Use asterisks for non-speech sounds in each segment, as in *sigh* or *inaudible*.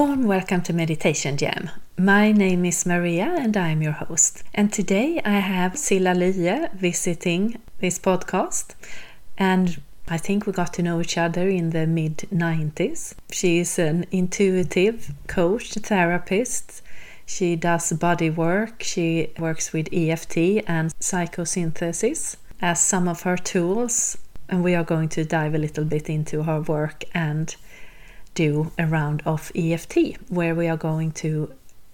Warm welcome to Meditation Jam. My name is Maria and I'm your host. And today I have Cilla Lie visiting this podcast. And I think we got to know each other in the mid 90s. She is an intuitive coach, therapist. She does body work. She works with EFT and psychosynthesis as some of her tools. And we are going to dive a little bit into her work and do a round of EFT where we are going to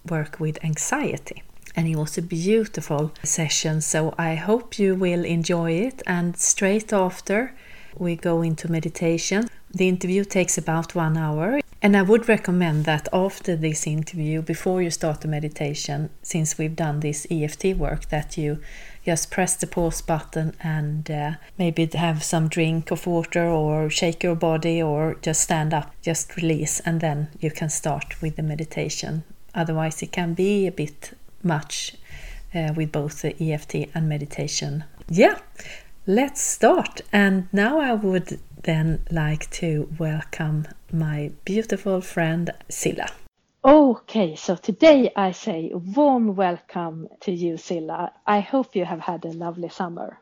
work with anxiety. And it was a beautiful session, so I hope you will enjoy it. And straight after, we go into meditation. The interview takes about one hour, and I would recommend that after this interview, before you start the meditation, since we've done this EFT work, that you just press the pause button and uh, maybe have some drink of water or shake your body or just stand up, just release, and then you can start with the meditation. Otherwise, it can be a bit much uh, with both the EFT and meditation. Yeah, let's start. And now I would then like to welcome my beautiful friend Cilla. Okay, so today I say warm welcome to you, Cilla. I hope you have had a lovely summer.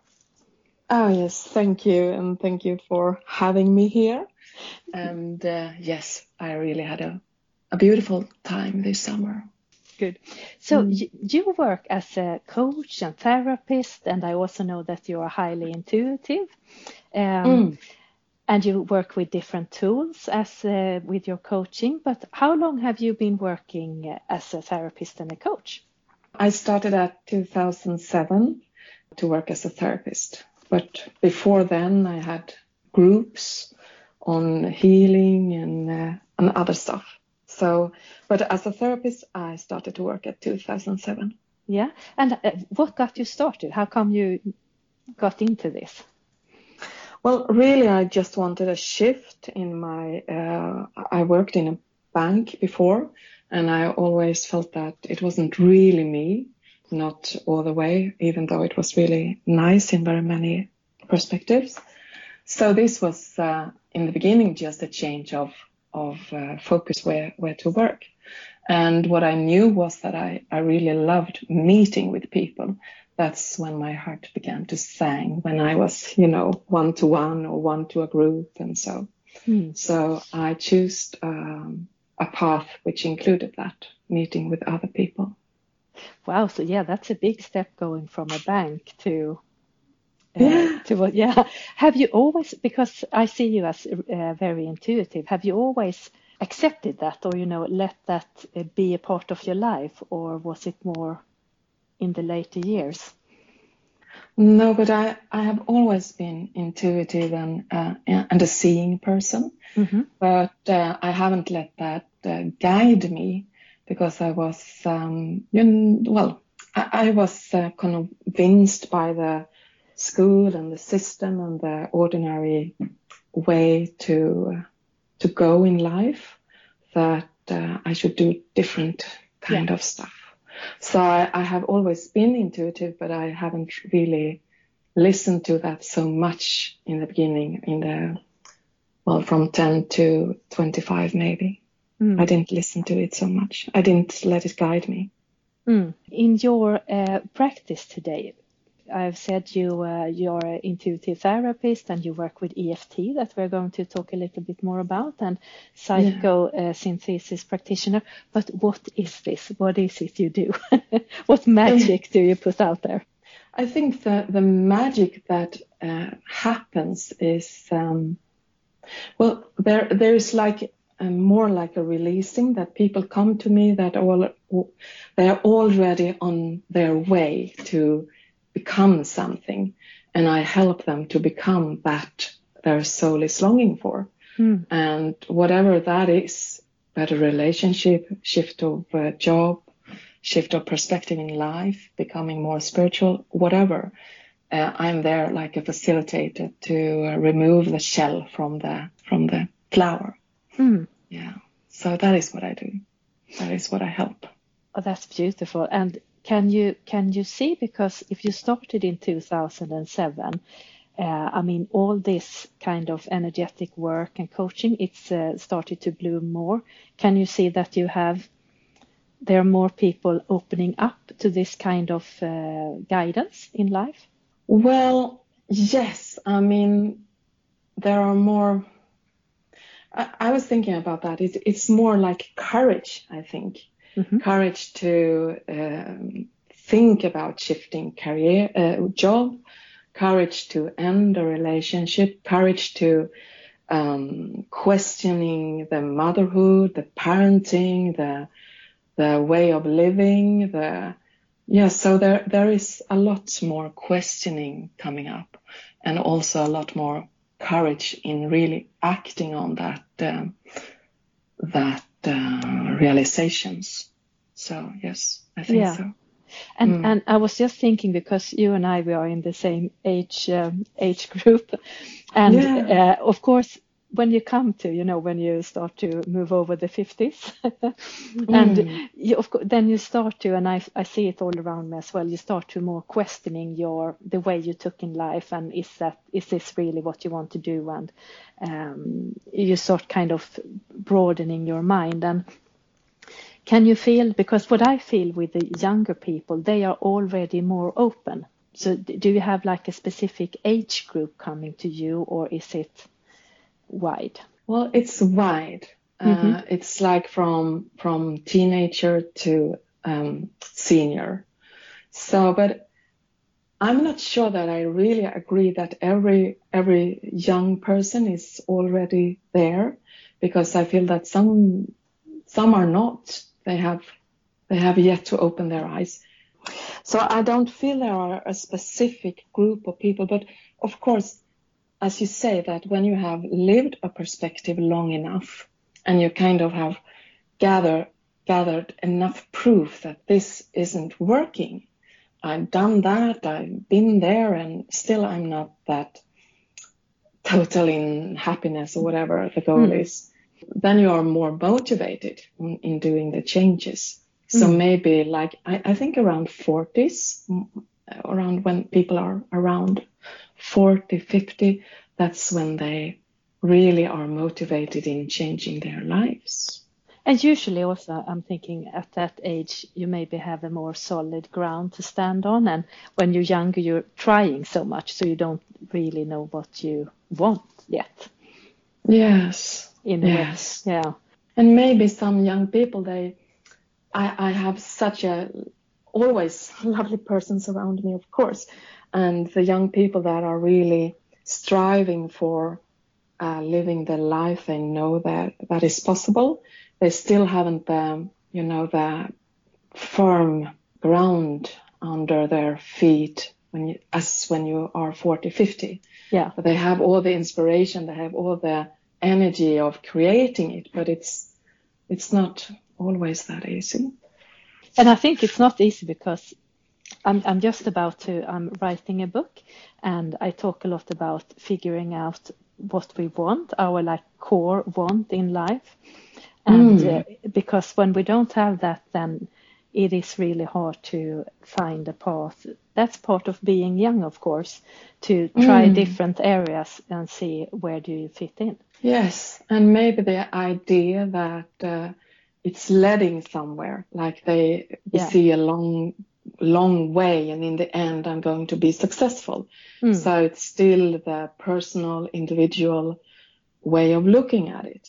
Oh, yes, thank you. And thank you for having me here. *laughs* And uh, yes, I really had a, a beautiful time this summer. Good. So mm. you work as a coach and therapist, and I also know that you are highly intuitive. Um, mm and you work with different tools as uh, with your coaching but how long have you been working as a therapist and a coach? I started at 2007 to work as a therapist but before then i had groups on healing and uh, and other stuff. So but as a therapist i started to work at 2007 yeah and uh, what got you started? How come you got into this well, really, I just wanted a shift in my. Uh, I worked in a bank before, and I always felt that it wasn't really me, not all the way, even though it was really nice in very many perspectives. So this was uh, in the beginning just a change of of uh, focus where where to work. And what I knew was that I, I really loved meeting with people that's when my heart began to sing when I was, you know, one to one or one to a group and so. Hmm. So I chose um, a path which included that meeting with other people. Wow. So yeah, that's a big step going from a bank to uh, yeah. to what yeah have you always because i see you as uh, very intuitive have you always accepted that or you know let that uh, be a part of your life or was it more in the later years? No, but I, I have always been intuitive and uh, and a seeing person, mm-hmm. but uh, I haven't let that uh, guide me because I was um, you know, well I, I was uh, convinced by the school and the system and the ordinary way to to go in life that uh, I should do different kind yeah. of stuff. So I, I have always been intuitive, but I haven't really listened to that so much in the beginning, in the, well, from 10 to 25 maybe. Mm. I didn't listen to it so much. I didn't let it guide me. Mm. In your uh, practice today, I've said you uh, you're an intuitive therapist and you work with EFT that we're going to talk a little bit more about and psychosynthesis yeah. practitioner. But what is this? What is it you do? *laughs* what magic do you put out there? I think the the magic that uh, happens is um, well there there is like uh, more like a releasing that people come to me that all they are already on their way to become something and I help them to become that their soul is longing for. Mm. And whatever that is, better relationship, shift of uh, job, shift of perspective in life, becoming more spiritual, whatever. Uh, I'm there like a facilitator to uh, remove the shell from the from the flower. Mm. Yeah. So that is what I do. That is what I help. Oh, that's beautiful. And can you can you see because if you started in 2007 uh, I mean, all this kind of energetic work and coaching, it's uh, started to bloom more. Can you see that you have there are more people opening up to this kind of uh, guidance in life? Well, yes. I mean, there are more. I, was thinking about that. It, it's more like courage, I think. Mm-hmm. Courage to um, think about shifting career, uh, job, courage to end a relationship, courage to um, questioning the motherhood, the parenting, the the way of living, the yeah. So there there is a lot more questioning coming up, and also a lot more courage in really acting on that uh, that uh, realizations. So yes, I think yeah. so. And mm. and I was just thinking because you and I we are in the same age um, age group, and yeah. uh, of course when you come to you know when you start to move over the 50s *laughs* and mm. you, of course then you start to and I, I see it all around me as well you start to more questioning your the way you took in life and is that is this really what you want to do? And um, you start kind of broadening your mind. And can you feel because what I feel with the younger people they are already more open. So do you have like a specific age group coming to you or is it wide? Well, it's wide. Uh, mm-hmm. Uh, it's like from from teenager to um, senior. So, but I'm not sure that I really agree that every every young person is already there, because I feel that some some are not. They have they have yet to open their eyes. So I don't feel there are a specific group of people, but of course as you say, that when you have lived a perspective long enough and you kind of have gather, gathered enough proof that this isn't working, I've done that, I've been there, and still I'm not that total in happiness or whatever the goal mm. is, then you are more motivated in, in doing the changes. So mm. maybe like, I, I think around 40s, around when people are around 40, 50, that's when they really are motivated in changing their lives. And usually also I'm thinking at that age you maybe have a more solid ground to stand on and when you're younger you're trying so much so you don't really know what you want yet. Yes. In yes. Way. Yeah. And maybe some young people they I, I have such a always lovely persons around me of course and the young people that are really striving for uh, living the life they know that that is possible, they still haven't the you know the firm ground under their feet when you, as when you are 40, 50. Yeah. But they have all the inspiration, they have all the energy of creating it, but it's it's not always that easy. And I think it's not easy because I'm, I'm just about to, I'm writing a book and I talk a lot about figuring out what we want, our like core want in life. And mm. uh, because when we don't have that, then it is really hard to find a path. That's part of being young, of course, to try mm. different areas and see where do you fit in. Yes, and maybe the idea that uh, it's leading somewhere, like they yeah. see a long long way and in the end I'm going to be successful. Mm. So it's still the personal, individual way of looking at it.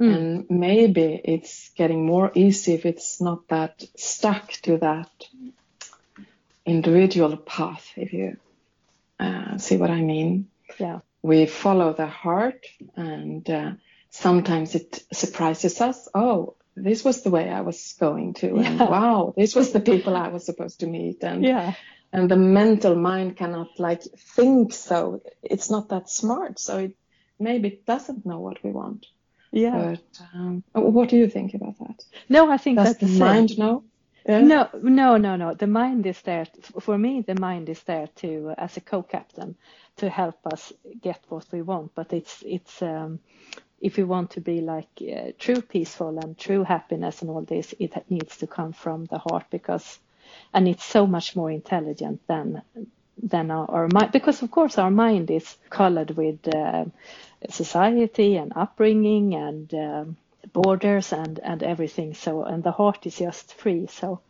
Mm. And maybe it's getting more easy if it's not that stuck to that individual path, if you uh, see what I mean. Yeah. We follow the heart and uh, sometimes it surprises us. Oh, this was the way I was going to, and wow, this was the people I was *laughs* supposed to meet, and yeah. and the mental mind cannot like think so. It's not that smart, so it maybe it doesn't know what we want. Yeah. But um, what do you think about that? No, I think Does that's the mind know. Yeah? No, no, no, no. The mind is there. For me, the mind is there to, as a co-captain, to help us get what we want. But it's it's um, if we want to be like uh, true peaceful and true happiness and all this, it needs to come from the heart because, and it's so much more intelligent than than our, our mind because of course our mind is colored with uh, society and upbringing and um, borders and and everything so and the heart is just free so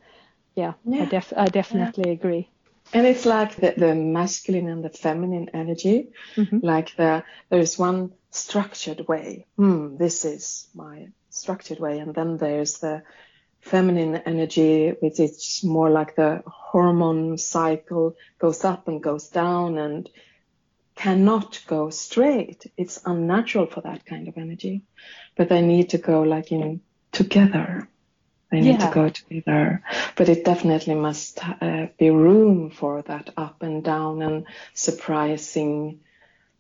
yeah, yeah. I, def- I definitely yeah. agree and it's like the, the masculine and the feminine energy mm-hmm. like the there's one structured way hmm, this is my structured way and then there's the feminine energy, which is more like the hormone cycle goes up and goes down and cannot go straight. It's unnatural for that kind of energy, but they need to go like in together. They need yeah. to go together, but it definitely must uh, be room for that up and down and surprising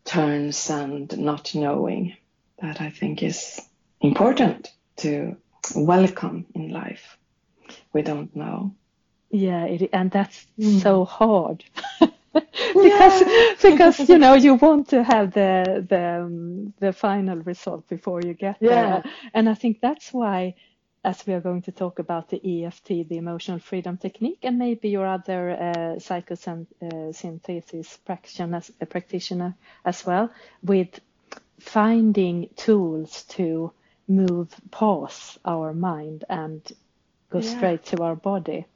turns and not knowing. That I think is important to welcome in life. We don't know. Yeah, it, and that's mm. so hard. *laughs* because yeah. because you know you want to have the the um, the final result before you get yeah. there and i think that's why as we are going to talk about the EFT the emotional freedom technique and maybe your other uh, psychosynthesis uh, practitioner, uh, practitioner as well with finding tools to move past our mind and go yeah. straight to our body.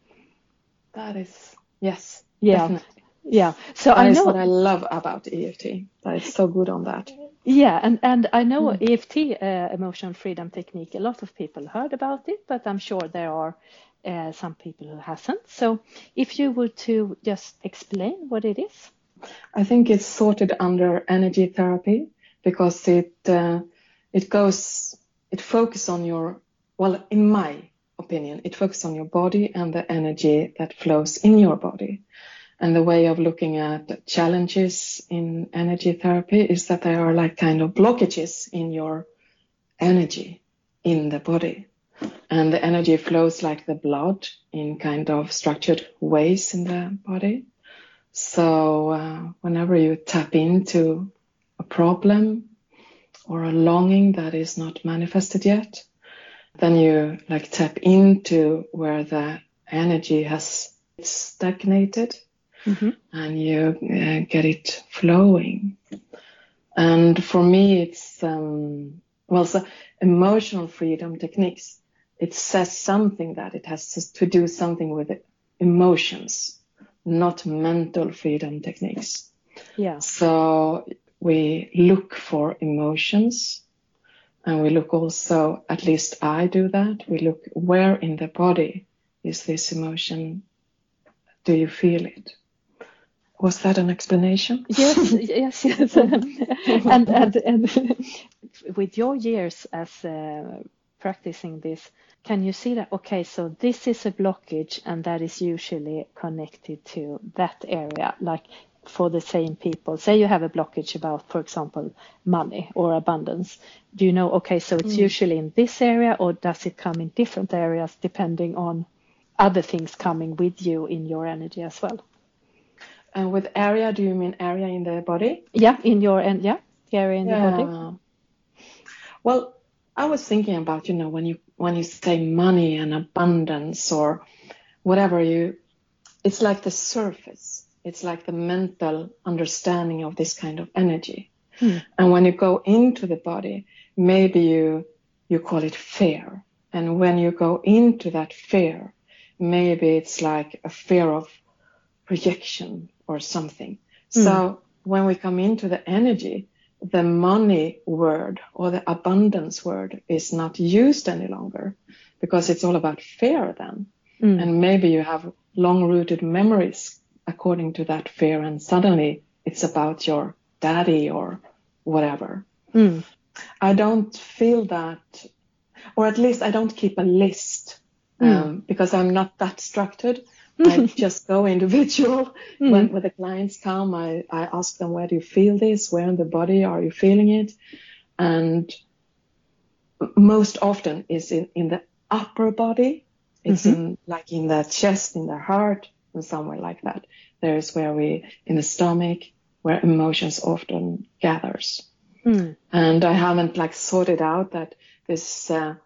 That is yes. Yeah. Definitely. Yeah. So that I know what I love about EFT. That is so good on that. Yeah, and and I know mm. EFT, uh, emotional freedom technique. A lot of people heard about it, but I'm sure there are uh, some people who hasn't. So if you were to just explain what it is. I think it's sorted under energy therapy because it uh, it goes it focuses on your, well, in my opinion, it focuses on your body and the energy that flows in your body. And the way of looking at challenges in energy therapy is that they are like kind of blockages in your energy in the body. And the energy flows like the blood in kind of structured ways in the body. So uh, whenever you tap into a problem or a longing that is not manifested yet, then you like tap into where the energy has stagnated mm-hmm. and you uh, get it flowing. And for me, it's, um, well, so emotional freedom techniques. It says something that it has to do something with emotions, not mental freedom techniques. Yeah. So we look for emotions and we look also, at least I do that, we look where in the body is this emotion? Do you feel it? Was that an explanation? Yes, *laughs* yes, yes. *laughs* and, and, and *laughs* with your years as uh, practicing this, can you see that? Okay, so this is a blockage, and that is usually connected to that area. Like for the same people? Say you have a blockage about, for example, money or abundance. Do you know, okay, so it's mm. usually in this area or does it come in different areas depending on other things coming with you in your energy as well? And with area, do you mean area in the body? Yeah, in your, and yeah, area in yeah. the body. Well, I was thinking about, you know, when you, when you say money and abundance or whatever you, it's like the surface it's like the mental understanding of this kind of energy. Hmm. And when you go into the body, maybe you, you call it fear. And when you go into that fear, maybe it's like a fear of rejection or something. Hmm. So when we come into the energy, the money word or the abundance word is not used any longer because it's all about fear then. Mm. And maybe you have long rooted memories according to that fear and suddenly it's about your daddy or whatever. Mm. I don't feel that, or at least I don't keep a list mm. um, because I'm not that structured. *laughs* I just go individual. Mm. When, when the clients come, I, I ask them, where do you feel this? Where in the body are you feeling it? And most often is in, in the upper body. It's mm-hmm. in like in the chest, in the heart, and somewhere like that. There is where we, in the stomach, where emotions often gathers. Mm. And I haven't like sorted out that this uh,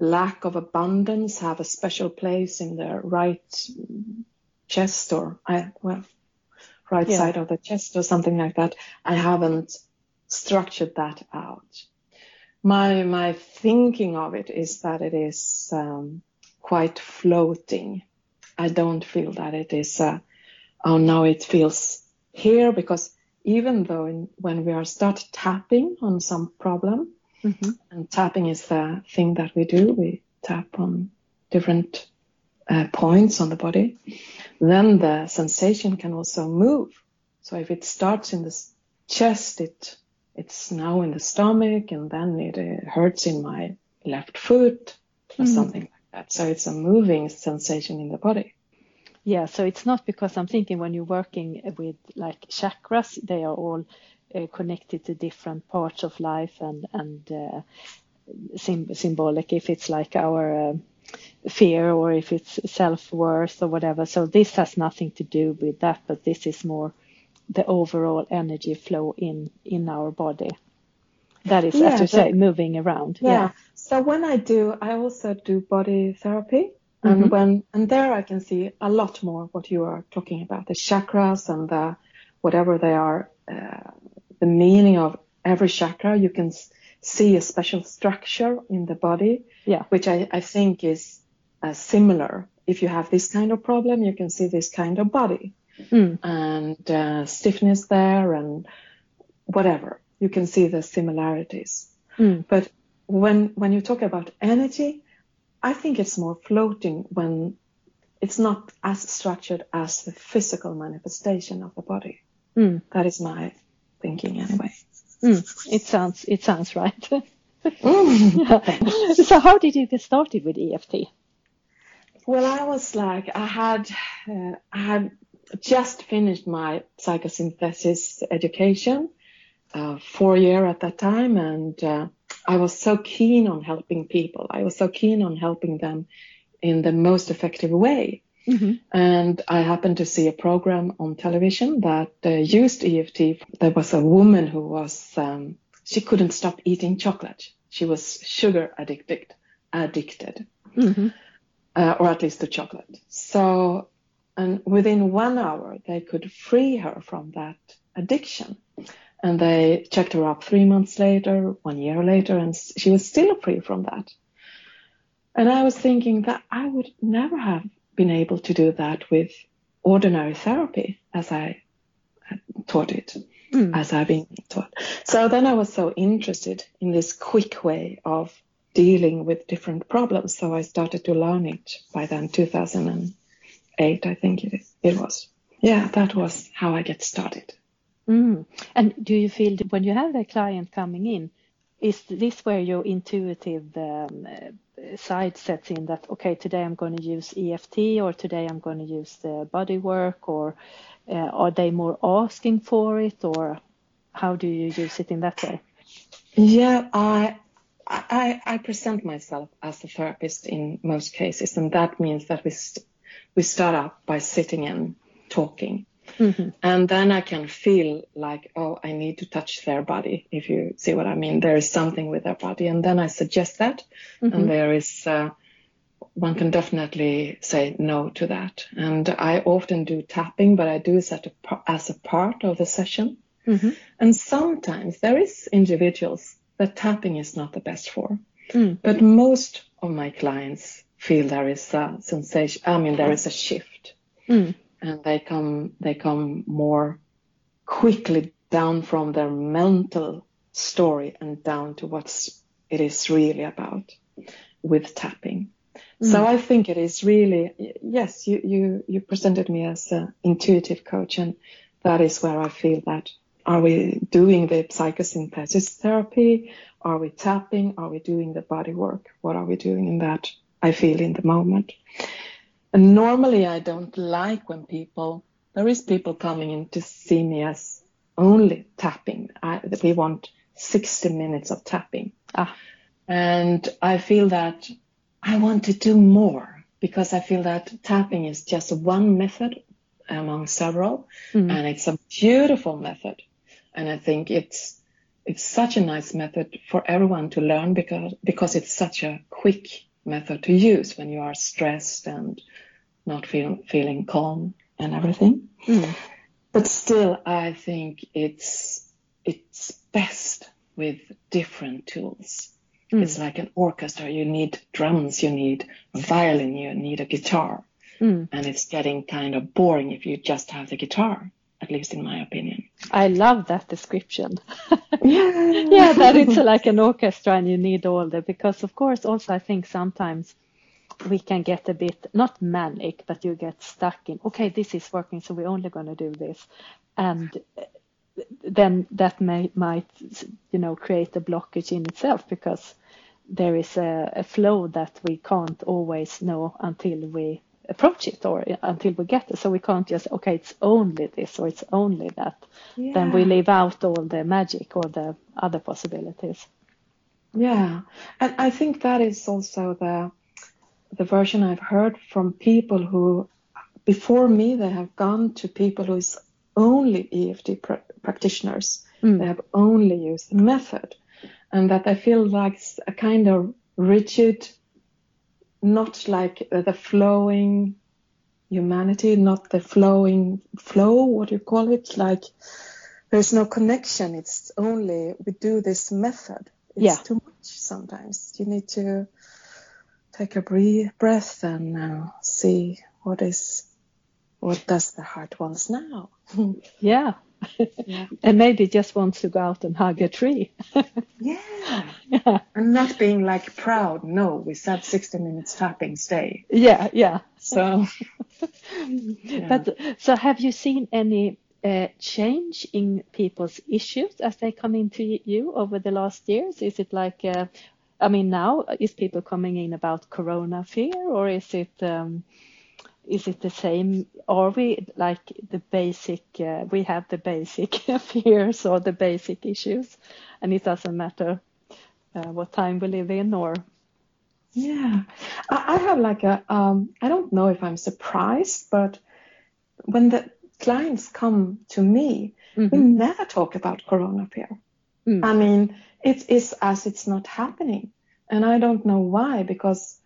lack of abundance have a special place in the right chest or I, well, right yeah. side of the chest or something like that. I haven't structured that out. My my thinking of it is that it is um, quite floating. I don't feel that it is. Uh, oh, now it feels here because even though in, when we are start tapping on some problem, mm-hmm. and tapping is the thing that we do, we tap on different uh, points on the body, then the sensation can also move. So if it starts in the chest, it it's now in the stomach, and then it uh, hurts in my left foot or mm. something like that. So it's a moving sensation in the body. Yeah, so it's not because I'm thinking when you're working with like chakras, they are all connected to different parts of life and and uh, sim- symbolic. If it's like our uh, fear or if it's self worth or whatever. So this has nothing to do with that, but this is more the overall energy flow in in our body. That is, yeah, as you say, moving around. Yeah. yeah. So when I do, I also do body therapy. And mm-hmm. when and there I can see a lot more what you are talking about the chakras and the whatever they are uh, the meaning of every chakra you can see a special structure in the body yeah which I, I think is uh, similar if you have this kind of problem you can see this kind of body mm. and uh, stiffness there and whatever you can see the similarities mm. but when when you talk about energy I think it's more floating when it's not as structured as the physical manifestation of the body. Mm. That is my thinking anyway. Mm. It sounds it sounds right. *laughs* mm. so how did you get started with EFT? Well, I was like I had uh, I had just finished my psychosynthesis education, uh, four year at that time, and uh, I was so keen on helping people. I was so keen on helping them in the most effective way. Mm-hmm. And I happened to see a program on television that uh, used EFT. There was a woman who was, um, she couldn't stop eating chocolate. She was sugar addicted, addicted, mm-hmm. uh, or at least to chocolate. So, and within one hour, they could free her from that addiction and they checked her up three months later, one year later, and she was still free from that. And I was thinking that I would never have been able to do that with ordinary therapy as I taught it, mm. as I've been taught. So then I was so interested in this quick way of dealing with different problems. So I started to learn it by then, 2008, I think it, it was. Yeah, that was how I get started. Mm. And do you feel when you have a client coming in, is this where your intuitive um, uh, side sets in that, okay, today I'm going to use EFT or today I'm going to use the body work or uh, are they more asking for it or how do you use it in that way? Yeah, I, I, I present myself as a therapist in most cases, and that means that we, st- we start up by sitting and talking. Mm-hmm. And then I can feel like, oh, I need to touch their body, if you see what I mean. There is something with their body. And then I suggest that. Mm-hmm. And there is, uh, one can definitely say no to that. And I often do tapping, but I do it as a part of the session. Mm-hmm. And sometimes there is individuals that tapping is not the best for. Mm. But most of my clients feel there is a sensation. I mean, there is a shift. Mm and they come they come more quickly down from their mental story and down to what it is really about with tapping. Mm. So I think it is really yes, you you you presented me as an intuitive coach, and that is where I feel that are we doing the psychosynthesis therapy? Are we tapping? Are we doing the body work? What are we doing in that? I feel in the moment. And normally I don't like when people, there is people coming in to see me as only tapping. I, they want 60 minutes of tapping. Ah. And I feel that I want to do more because I feel that tapping is just one method among several mm-hmm. and it's a beautiful method. And I think it's, it's such a nice method for everyone to learn because, because it's such a quick method to use when you are stressed and not feel, feeling calm and everything. Mm. but still, I think it's it's best with different tools. Mm. It's like an orchestra. You need drums, you need a violin, you need a guitar. Mm. And it's getting kind of boring if you just have the guitar, at least in my opinion. I love that description. *laughs* yeah. yeah, that it's like an orchestra and you need all the, because of course also I think sometimes we can get a bit, not manic, but you get stuck in, okay, this is working, so we're only going to do this. And then that may, might, you know, create a blockage in itself because there is a, a flow that we can't always know until we approach it or until we get it. So we can't just, okay, it's only this or it's only that. Yeah. Then we leave out all the magic or the other possibilities. Yeah. And I think that is also the, the version I've heard from people who, before me, they have gone to people who is only EFT pr- practitioners. Mm. They have only used the method and that I feel like a kind of rigid, not like the flowing humanity, not the flowing flow, what do you call it, like there's no connection. It's only we do this method. It's yeah. too much sometimes. You need to take a breath and uh, see what is what does the heart wants now. *laughs* yeah, yeah. *laughs* and maybe just wants to go out and hug a tree. *laughs* yeah. yeah. And not being like proud. No, we said 60 minutes tapping, stay. Yeah, yeah. So, yeah. *laughs* but so have you seen any uh, change in people's issues as they come into you over the last years? Is it like, uh, I mean, now is people coming in about corona fear or is it, um, is it the same? Are we like the basic, uh, we have the basic *laughs* fears or the basic issues, and it doesn't matter uh, what time we live in or? Yeah, I, I have like a, um, I don't know if I'm surprised, but when the clients come to me, mm-hmm. we never talk about corona fear. Mm. I mean, it is as it's not happening. And I don't know why, because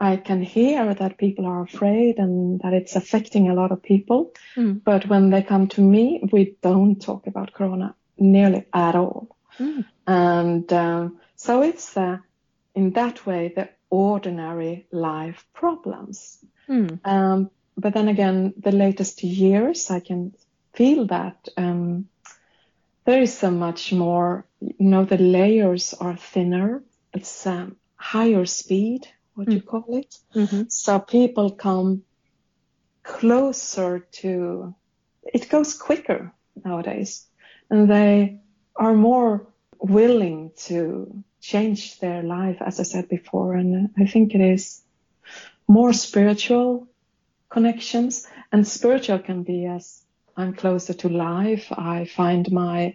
I can hear that people are afraid and that it's affecting a lot of people. Mm. But when they come to me, we don't talk about Corona nearly at all. Mm. And um, so it's uh, in that way the ordinary life problems. Mm. Um, but then again, the latest years, I can feel that um, there is so much more. You know, the layers are thinner. It's um, higher speed what mm. you call it. Mm-hmm. So people come closer to, it goes quicker nowadays and they are more willing to change their life, as I said before. And I think it is more spiritual connections and spiritual can be as I'm closer to life. I find my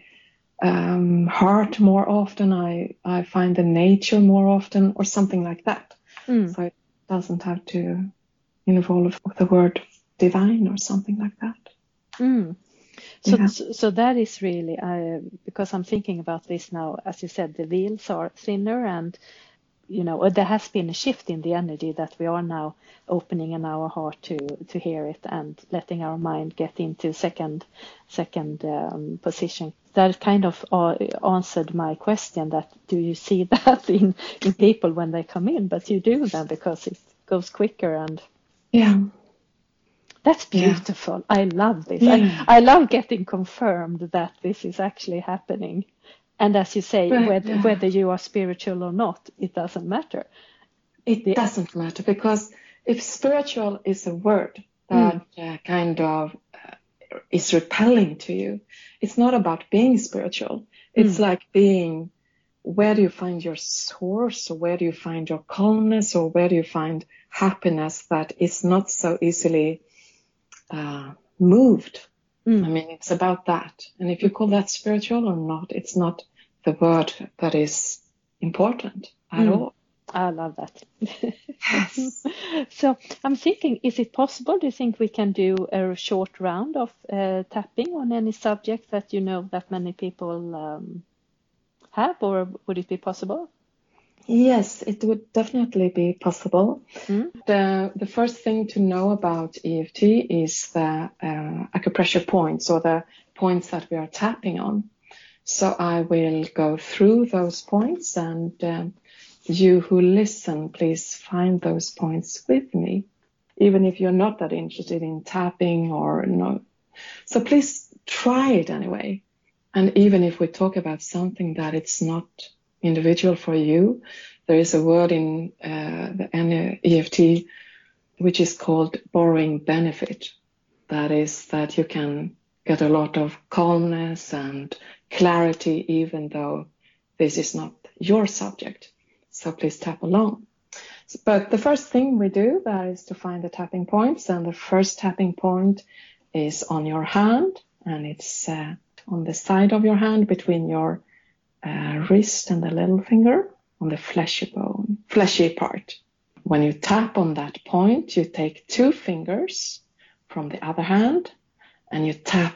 um, heart more often. I, I find the nature more often or something like that. Mm. So it doesn't have to involve the word divine or something like that. Mm. So, yeah. so that is really uh, because I'm thinking about this now. As you said, the wheels are thinner, and you know there has been a shift in the energy that we are now opening in our heart to to hear it and letting our mind get into second second um, position. That kind of uh, answered my question that do you see *laughs* that in, in people when they come in? But you do then because it goes quicker and yeah. That's beautiful. Yeah. i love this. Yeah. I, I, love getting confirmed that this is actually happening and as you say but, whether, yeah. whether you are spiritual or not it doesn't matter it the, doesn't matter because if spiritual is a word that mm. uh, kind of is repelling to you. It's not about being spiritual. It's mm. like being where do you find your source or where do you find your calmness or where do you find happiness that is not so easily uh, moved. Mm. I mean, it's about that. And if you call that spiritual or not, it's not the word that is important at mm. all. I love that. *laughs* Yes. *laughs* so I'm thinking, is it possible? Do you think we can do a short round of uh, tapping on any subject that you know that many people um, have, or would it be possible? Yes, it would definitely be possible. Mm. The, the first thing to know about EFT is the uh, acupressure points or the points that we are tapping on. So I will go through those points and um, you who listen, please find those points with me, even if you're not that interested in tapping or no. So please try it anyway. And even if we talk about something that it's not individual for you, there is a word in uh, the EFT which is called borrowing benefit. That is that you can get a lot of calmness and clarity even though this is not your subject. So please tap along. But the first thing we do that is to find the tapping points and the first tapping point is on your hand and it's uh, on the side of your hand between your uh, wrist and the little finger on the fleshy bone, fleshy part. When you tap on that point, you take two fingers from the other hand and you tap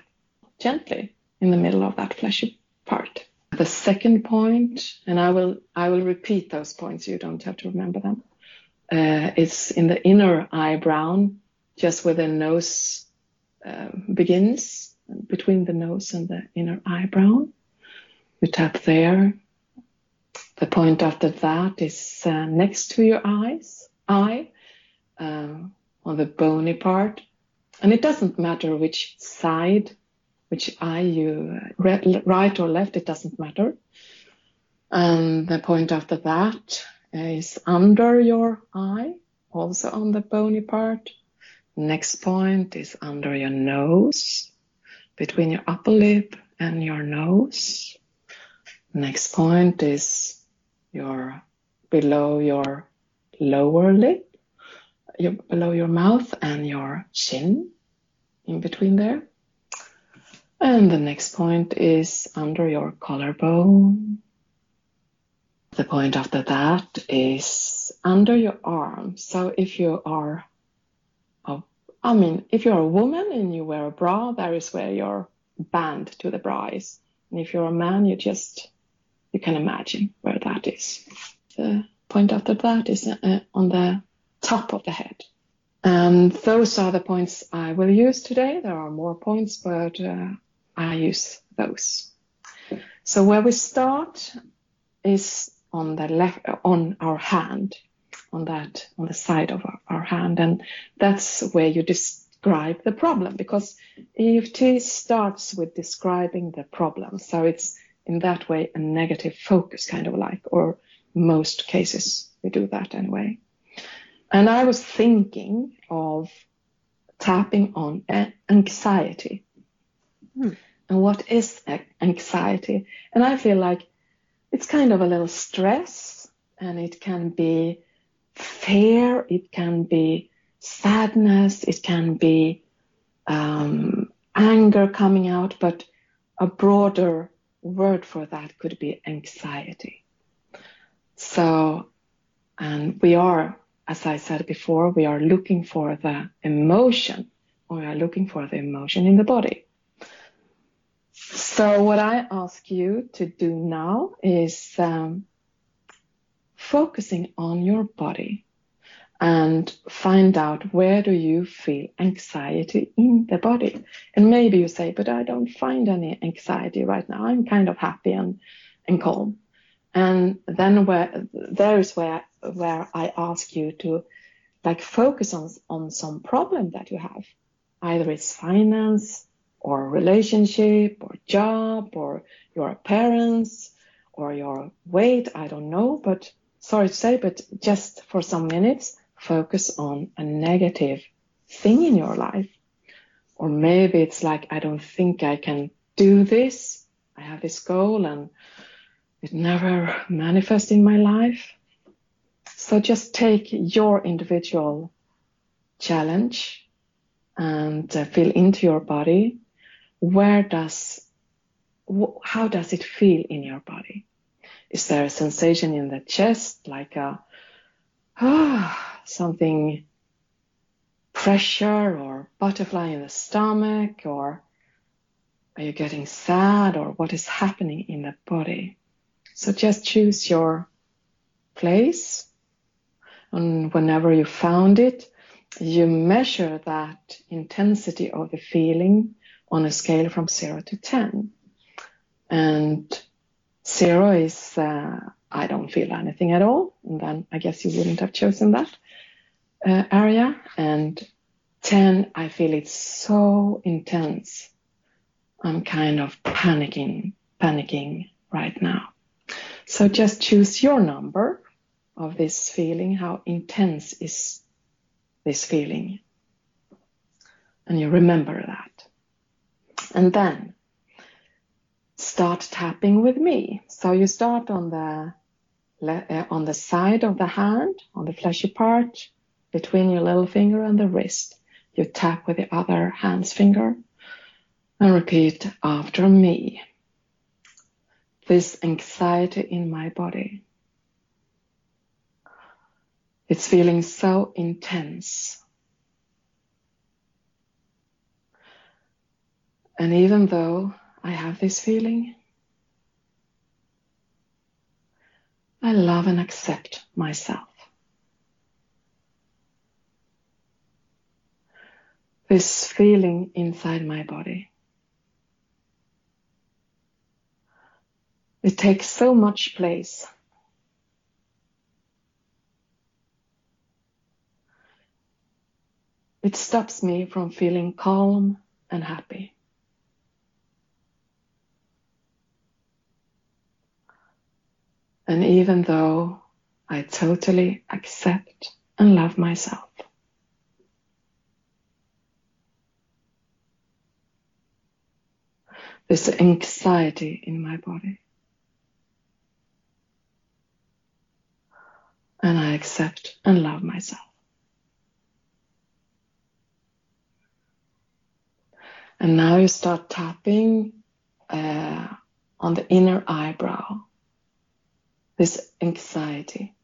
gently in the middle of that fleshy part. The second point, and I will I will repeat those points. You don't have to remember them. Uh, it's in the inner eyebrow, just where the nose uh, begins, between the nose and the inner eyebrow. You tap there. The point after that is uh, next to your eyes, eye, uh, on the bony part. And it doesn't matter which side which eye you right or left, it doesn't matter. And the point after that is under your eye, also on the bony part. Next point is under your nose, between your upper lip and your nose. Next point is your below your lower lip, your, below your mouth and your chin, in between there. And the next point is under your collarbone. The point after that is under your arm. So if you are, a, I mean, if you're a woman and you wear a bra, there is where your band to the bra is. And if you're a man, you just, you can imagine where that is. The point after that is uh, on the top of the head. And those are the points I will use today. There are more points, but uh, I use those. So where we start is on the left, on our hand, on that, on the side of our, our hand. And that's where you describe the problem because EFT starts with describing the problem. So it's in that way a negative focus kind of like, or most cases we do that anyway. And I was thinking of tapping on anxiety. Hmm and what is anxiety. And I feel like it's kind of a little stress and it can be fear, it can be sadness, it can be um, anger coming out, but a broader word for that could be anxiety. So, and we are, as I said before, we are looking for the emotion, we are looking for the emotion in the body. So what I ask you to do now is um, focusing on your body and find out where do you feel anxiety in the body. And maybe you say, but I don't find any anxiety right now. I'm kind of happy and, and calm. And then where there is where where I ask you to like focus on on some problem that you have. Either it's finance, or relationship or job or your parents or your weight. I don't know, but sorry to say, but just for some minutes, focus on a negative thing in your life. Or maybe it's like, I don't think I can do this. I have this goal and it never manifests in my life. So just take your individual challenge and uh, feel into your body where does how does it feel in your body? Is there a sensation in the chest, like a *sighs* something pressure or butterfly in the stomach, or are you getting sad, or what is happening in the body? So just choose your place. And whenever you found it, you measure that intensity of the feeling on a scale from zero to 10. And zero is, uh, I don't feel anything at all. And then I guess you wouldn't have chosen that uh, area. And 10, I feel it's so intense. I'm kind of panicking, panicking right now. So just choose your number of this feeling. How intense is this feeling? And you remember that. And then start tapping with me. So you start on the Uh, on the side of the hand, on the fleshy part, between your little finger and the wrist. You tap with the other hand's finger and repeat after me. This anxiety in my body. It's feeling so intense. And even though I have this feeling, I love and accept myself. This feeling inside my body. It takes so much place. It stops me from feeling calm and happy. And even though I totally accept and love myself, there's anxiety in my body. And I accept and love myself. And now you start tapping uh, on the inner eyebrow this anxiety.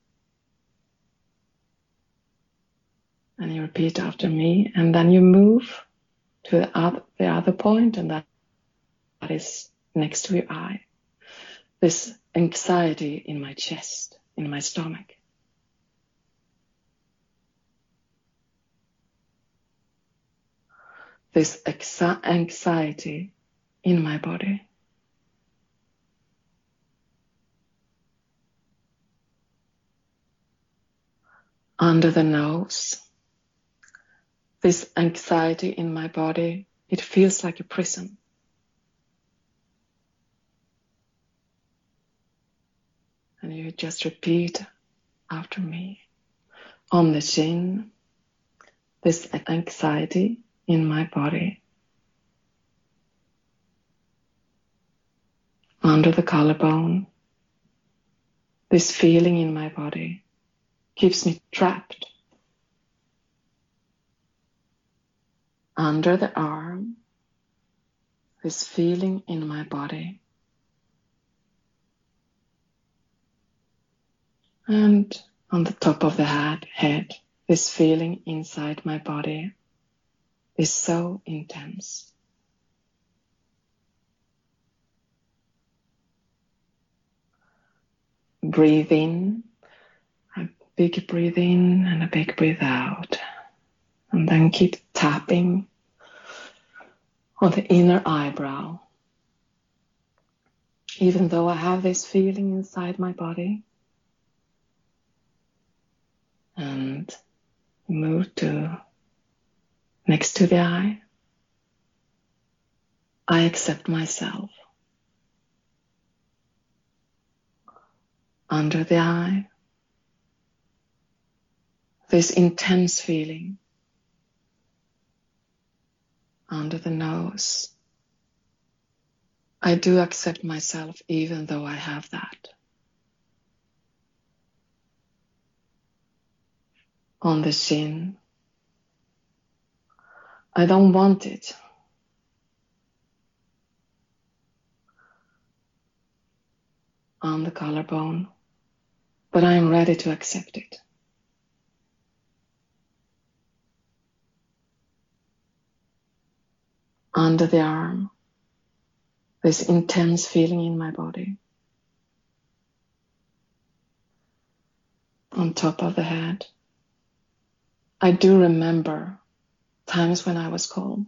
And you repeat after me, and then you move to the other, the other point, and that, that is next to your eye. This anxiety in my chest, in my stomach. This anxiety in my body. Under the nose. This anxiety in my body, it feels like a prison. And you just repeat after me. On the chin, this anxiety in my body. Under the collarbone, this feeling in my body keeps me trapped. Under the arm, this feeling in my body. And on the top of the head, head, this feeling inside my body is so intense. Breathe in big breathe in and a big breathe out. And then keep tapping on the inner eyebrow. Even though I have this feeling inside my body. And move to next to the eye. I accept myself. Under the eye, this intense feeling under the nose. I do accept myself even though I have that. On the chin. I don't want it. On the collarbone, but I am ready to accept it. Under the arm, this intense feeling in my body. on top of the head. I do remember times when I was calm.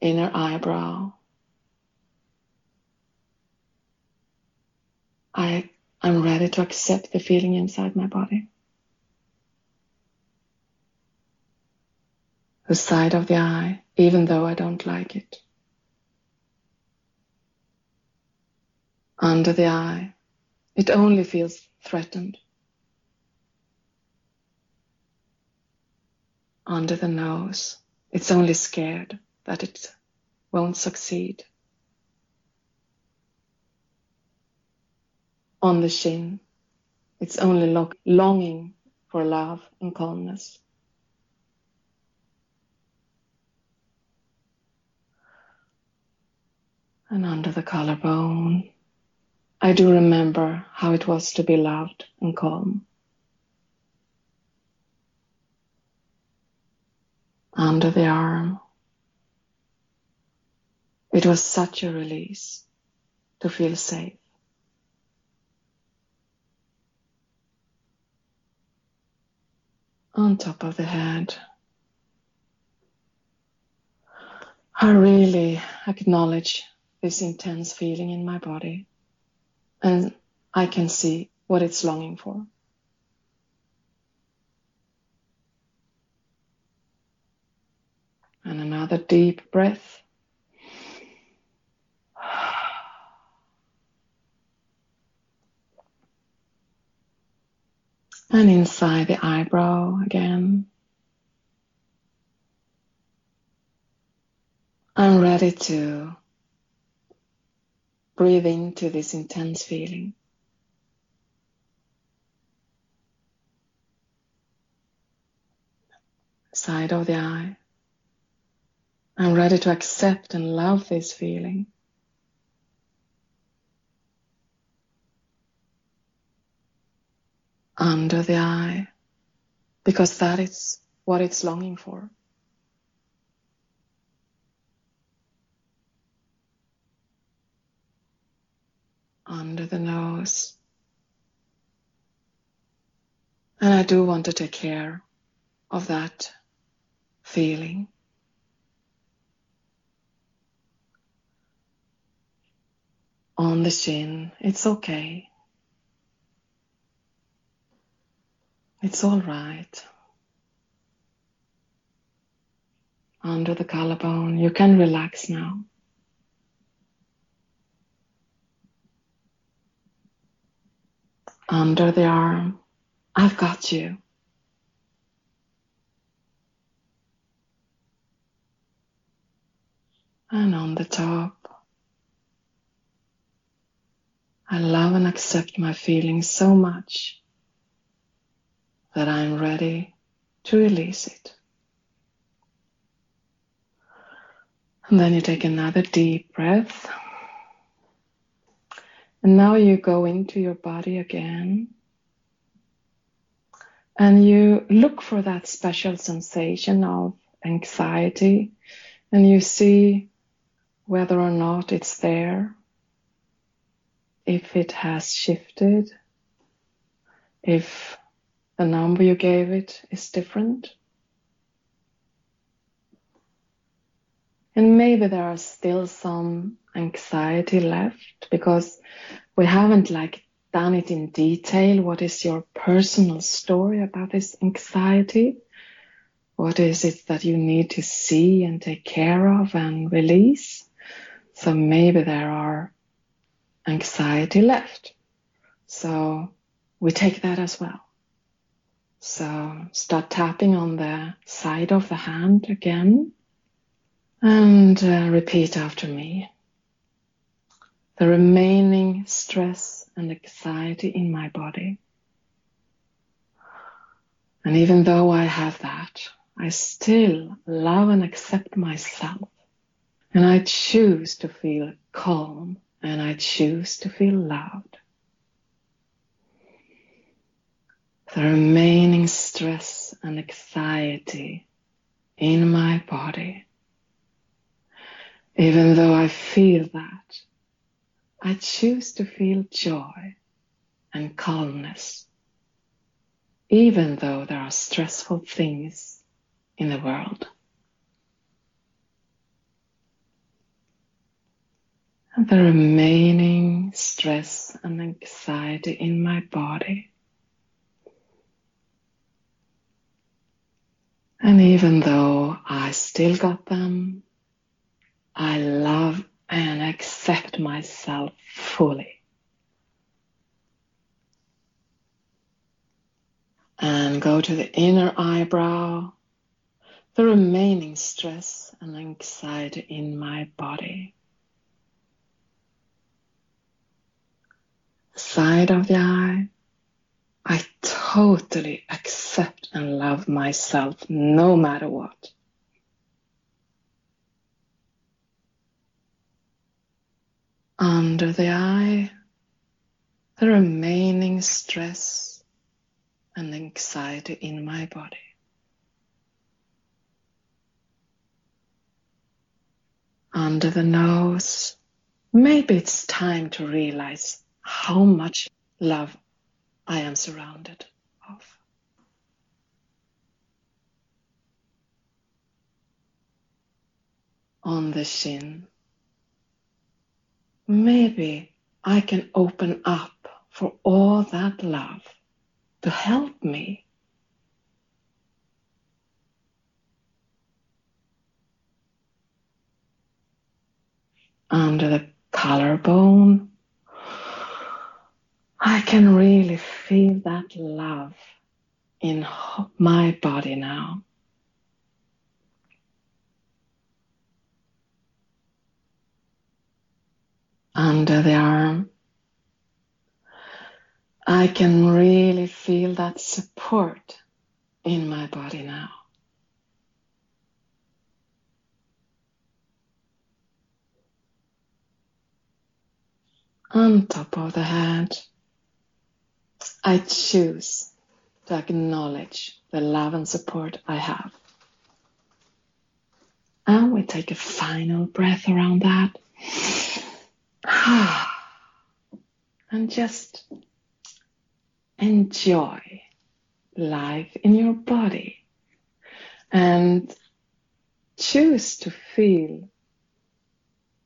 Inner eyebrow. I, I'm ready to accept the feeling inside my body. The side of the eye, even though I don't like it. Under the eye, it only feels threatened. Under the nose, it's only scared that it won't succeed. On the shin, it's only lo- longing for love and calmness. And under the collarbone, I do remember how it was to be loved and calm. Under the arm. It was such a release to feel safe. On top of the head. I really acknowledge this intense feeling in my body and I can see what it's longing for. And another deep breath. And inside the eyebrow again. I'm ready to Breathe into this intense feeling. Side of the eye. I'm ready to accept and love this feeling. Under the eye, because that is what it's longing for. Under the nose. And I do want to take care of that feeling. On the chin, it's okay. It's all right. Under the collarbone, you can relax now. Under the arm. I've got you. And on the top. I love and accept my feelings so much that I'm ready to release it. And then you take another deep breath. And now you go into your body again. And you look for that special sensation of anxiety and you see whether or not it's there, if it has shifted, if the number you gave it is different. And maybe there are still some anxiety left because we haven't like done it in detail. What is your personal story about this anxiety? What is it that you need to see and take care of and release? So maybe there are anxiety left. So we take that as well. So start tapping on the side of the hand again and uh, repeat after me. The remaining stress and anxiety in my body. And even though I have that, I still love and accept myself. And I choose to feel calm and I choose to feel loved. The remaining stress and anxiety in my body even though I feel that, I choose to feel joy and calmness, even though there are stressful things in the world. And the remaining stress and anxiety in my body. And even though I still got them, I love and accept myself fully. And go to the inner eyebrow, the remaining stress and anxiety in my body. Side of the eye, I totally accept and love myself no matter what. Under the eye, the remaining stress and anxiety in my body. Under the nose, maybe it's time to realize how much love I am surrounded of. On the chin, maybe I can open up for all that love to help me. Under the collarbone, I can really feel that love in my body now. Under the arm. I can really feel that support in my body now. On top of the head, I choose to acknowledge the love and support I have. And we take a final breath around that. *sighs* and just enjoy life in your body and choose to feel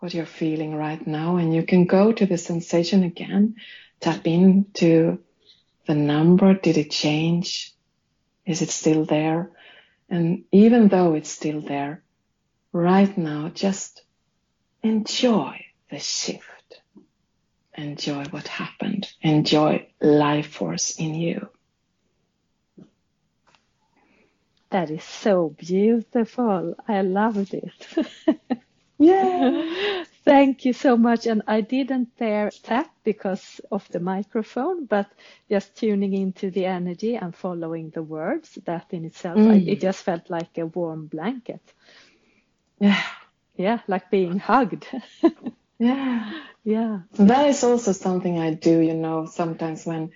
what you're feeling right now. And you can go to the sensation again, tap into the number. Did it change? Is it still there? And even though it's still there, right now, just enjoy the shift enjoy what happened, enjoy life force in you. That is so beautiful. I loved it. *laughs* yeah. Thank you so much. And I didn't dare tap because of the microphone, but just tuning into the energy and following the words, that in itself, mm. I, it just felt like a warm blanket. Yeah. Yeah, like being hugged. *laughs* yeah. Yeah. That is also something I do, you know, sometimes when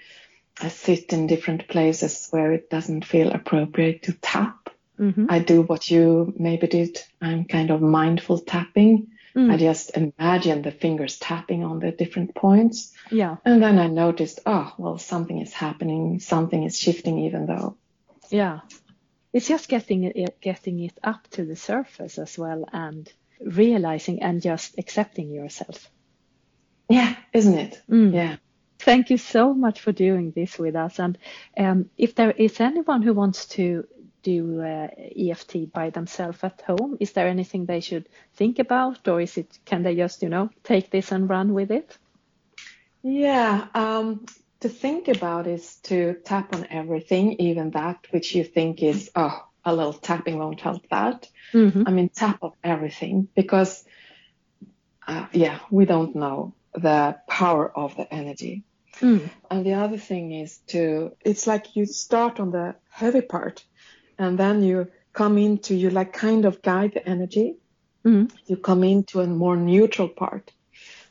I sit in different places where it doesn't feel appropriate to tap. Mm-hmm. I do what you maybe did. I'm kind of mindful tapping. Mm. I just imagine the fingers tapping on the different points. Yeah. And then I noticed, oh, well, something is happening. Something is shifting even though. Yeah. It's just getting it, getting it up to the surface as well and realizing and just accepting yourself. Yeah, isn't it? Mm. Yeah. Thank you so much for doing this with us. And um, if there is anyone who wants to do uh, EFT by themselves at home, is there anything they should think about, or is it can they just you know take this and run with it? Yeah, um, to think about is to tap on everything, even that which you think is oh a little tapping won't help that. Mm-hmm. I mean tap on everything because uh, yeah we don't know the power of the energy. Mm. And the other thing is to, it's like you start on the heavy part and then you come into, you like kind of guide the energy. Mm. You come into a more neutral part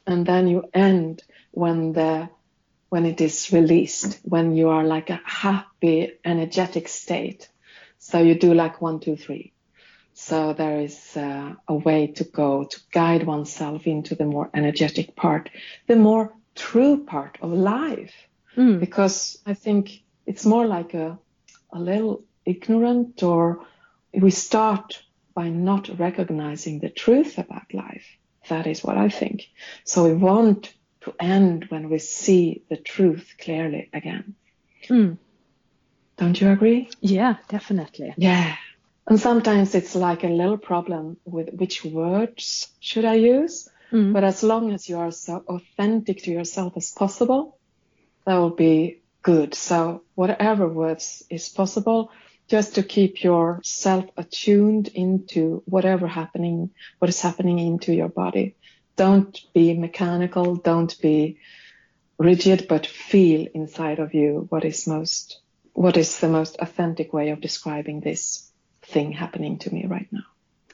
and then you end when the, when it is released, when you are like a happy, energetic state. So you do like one, two, three. So there is uh, a way to go to guide oneself into the more energetic part, the more true part of life. Mm. Because I think it's more like a, a little ignorant or we start by not recognizing the truth about life. That is what I think. So we want to end when we see the truth clearly again. Mm. Don't you agree? Yeah, definitely. Yeah. And sometimes it's like a little problem with which words should I use. Mm. But as long as you are so authentic to yourself as possible, that will be good. So whatever words is possible, just to keep yourself attuned into whatever happening, what is happening into your body. Don't be mechanical. Don't be rigid, but feel inside of you what is most, what is the most authentic way of describing this thing happening to me right now.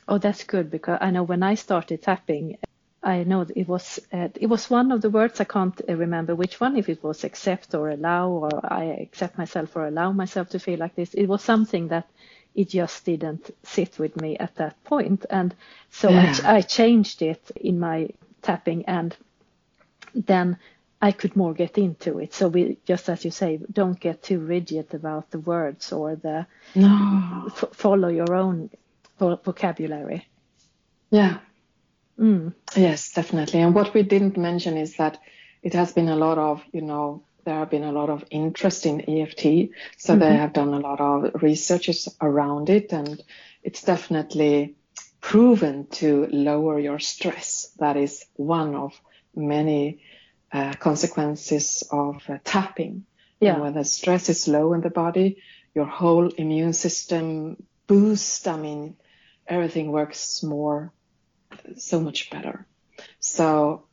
Oh, that's good because I know when I started tapping, I know it was uh, it was one of the words I can't uh, remember which one if it was accept or allow or I accept myself or allow myself to feel like this. It was something that it just didn't sit with me at that point, and so yeah. I, I changed it in my tapping, and then I could more get into it. So we just as you say, don't get too rigid about the words or the no. F- follow your own vocabulary. Yeah. Mm. Yes, definitely. And what we didn't mention is that it has been a lot of, you know, there have been a lot of interest in EFT. So mm-hmm. they have done a lot of researches around it and it's definitely proven to lower your stress. That is one of many uh, consequences of uh, tapping. Yeah. And when the stress is low in the body, your whole immune system boosts. I mean, everything works more so much better. So,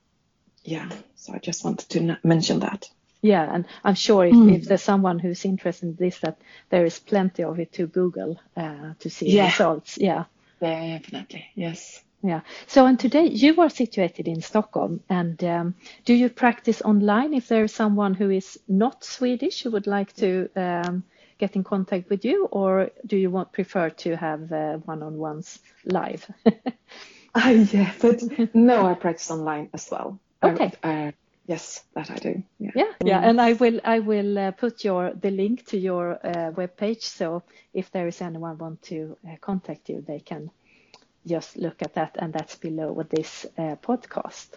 yeah, so I just wanted to mention that. Yeah, and I'm sure if, mm. if, there's someone who's interested in this, that there is plenty of it to Google uh, to see yeah. results. Yeah. yeah, definitely. Yes. Yeah. So, and today you are situated in Stockholm, and um, do you practice online? If there is someone who is not Swedish who would like to um, get in contact with you, or do you want prefer to have uh, one-on-ones live? Uh, *laughs* yeah, but no, I practice online as well. Okay. I, uh, yes, that I do. Yeah, yeah, yeah. and I will I will uh, put your the link to your uh, webpage. So if there is anyone want to uh, contact you, they can just look at that, and that's below this uh, podcast.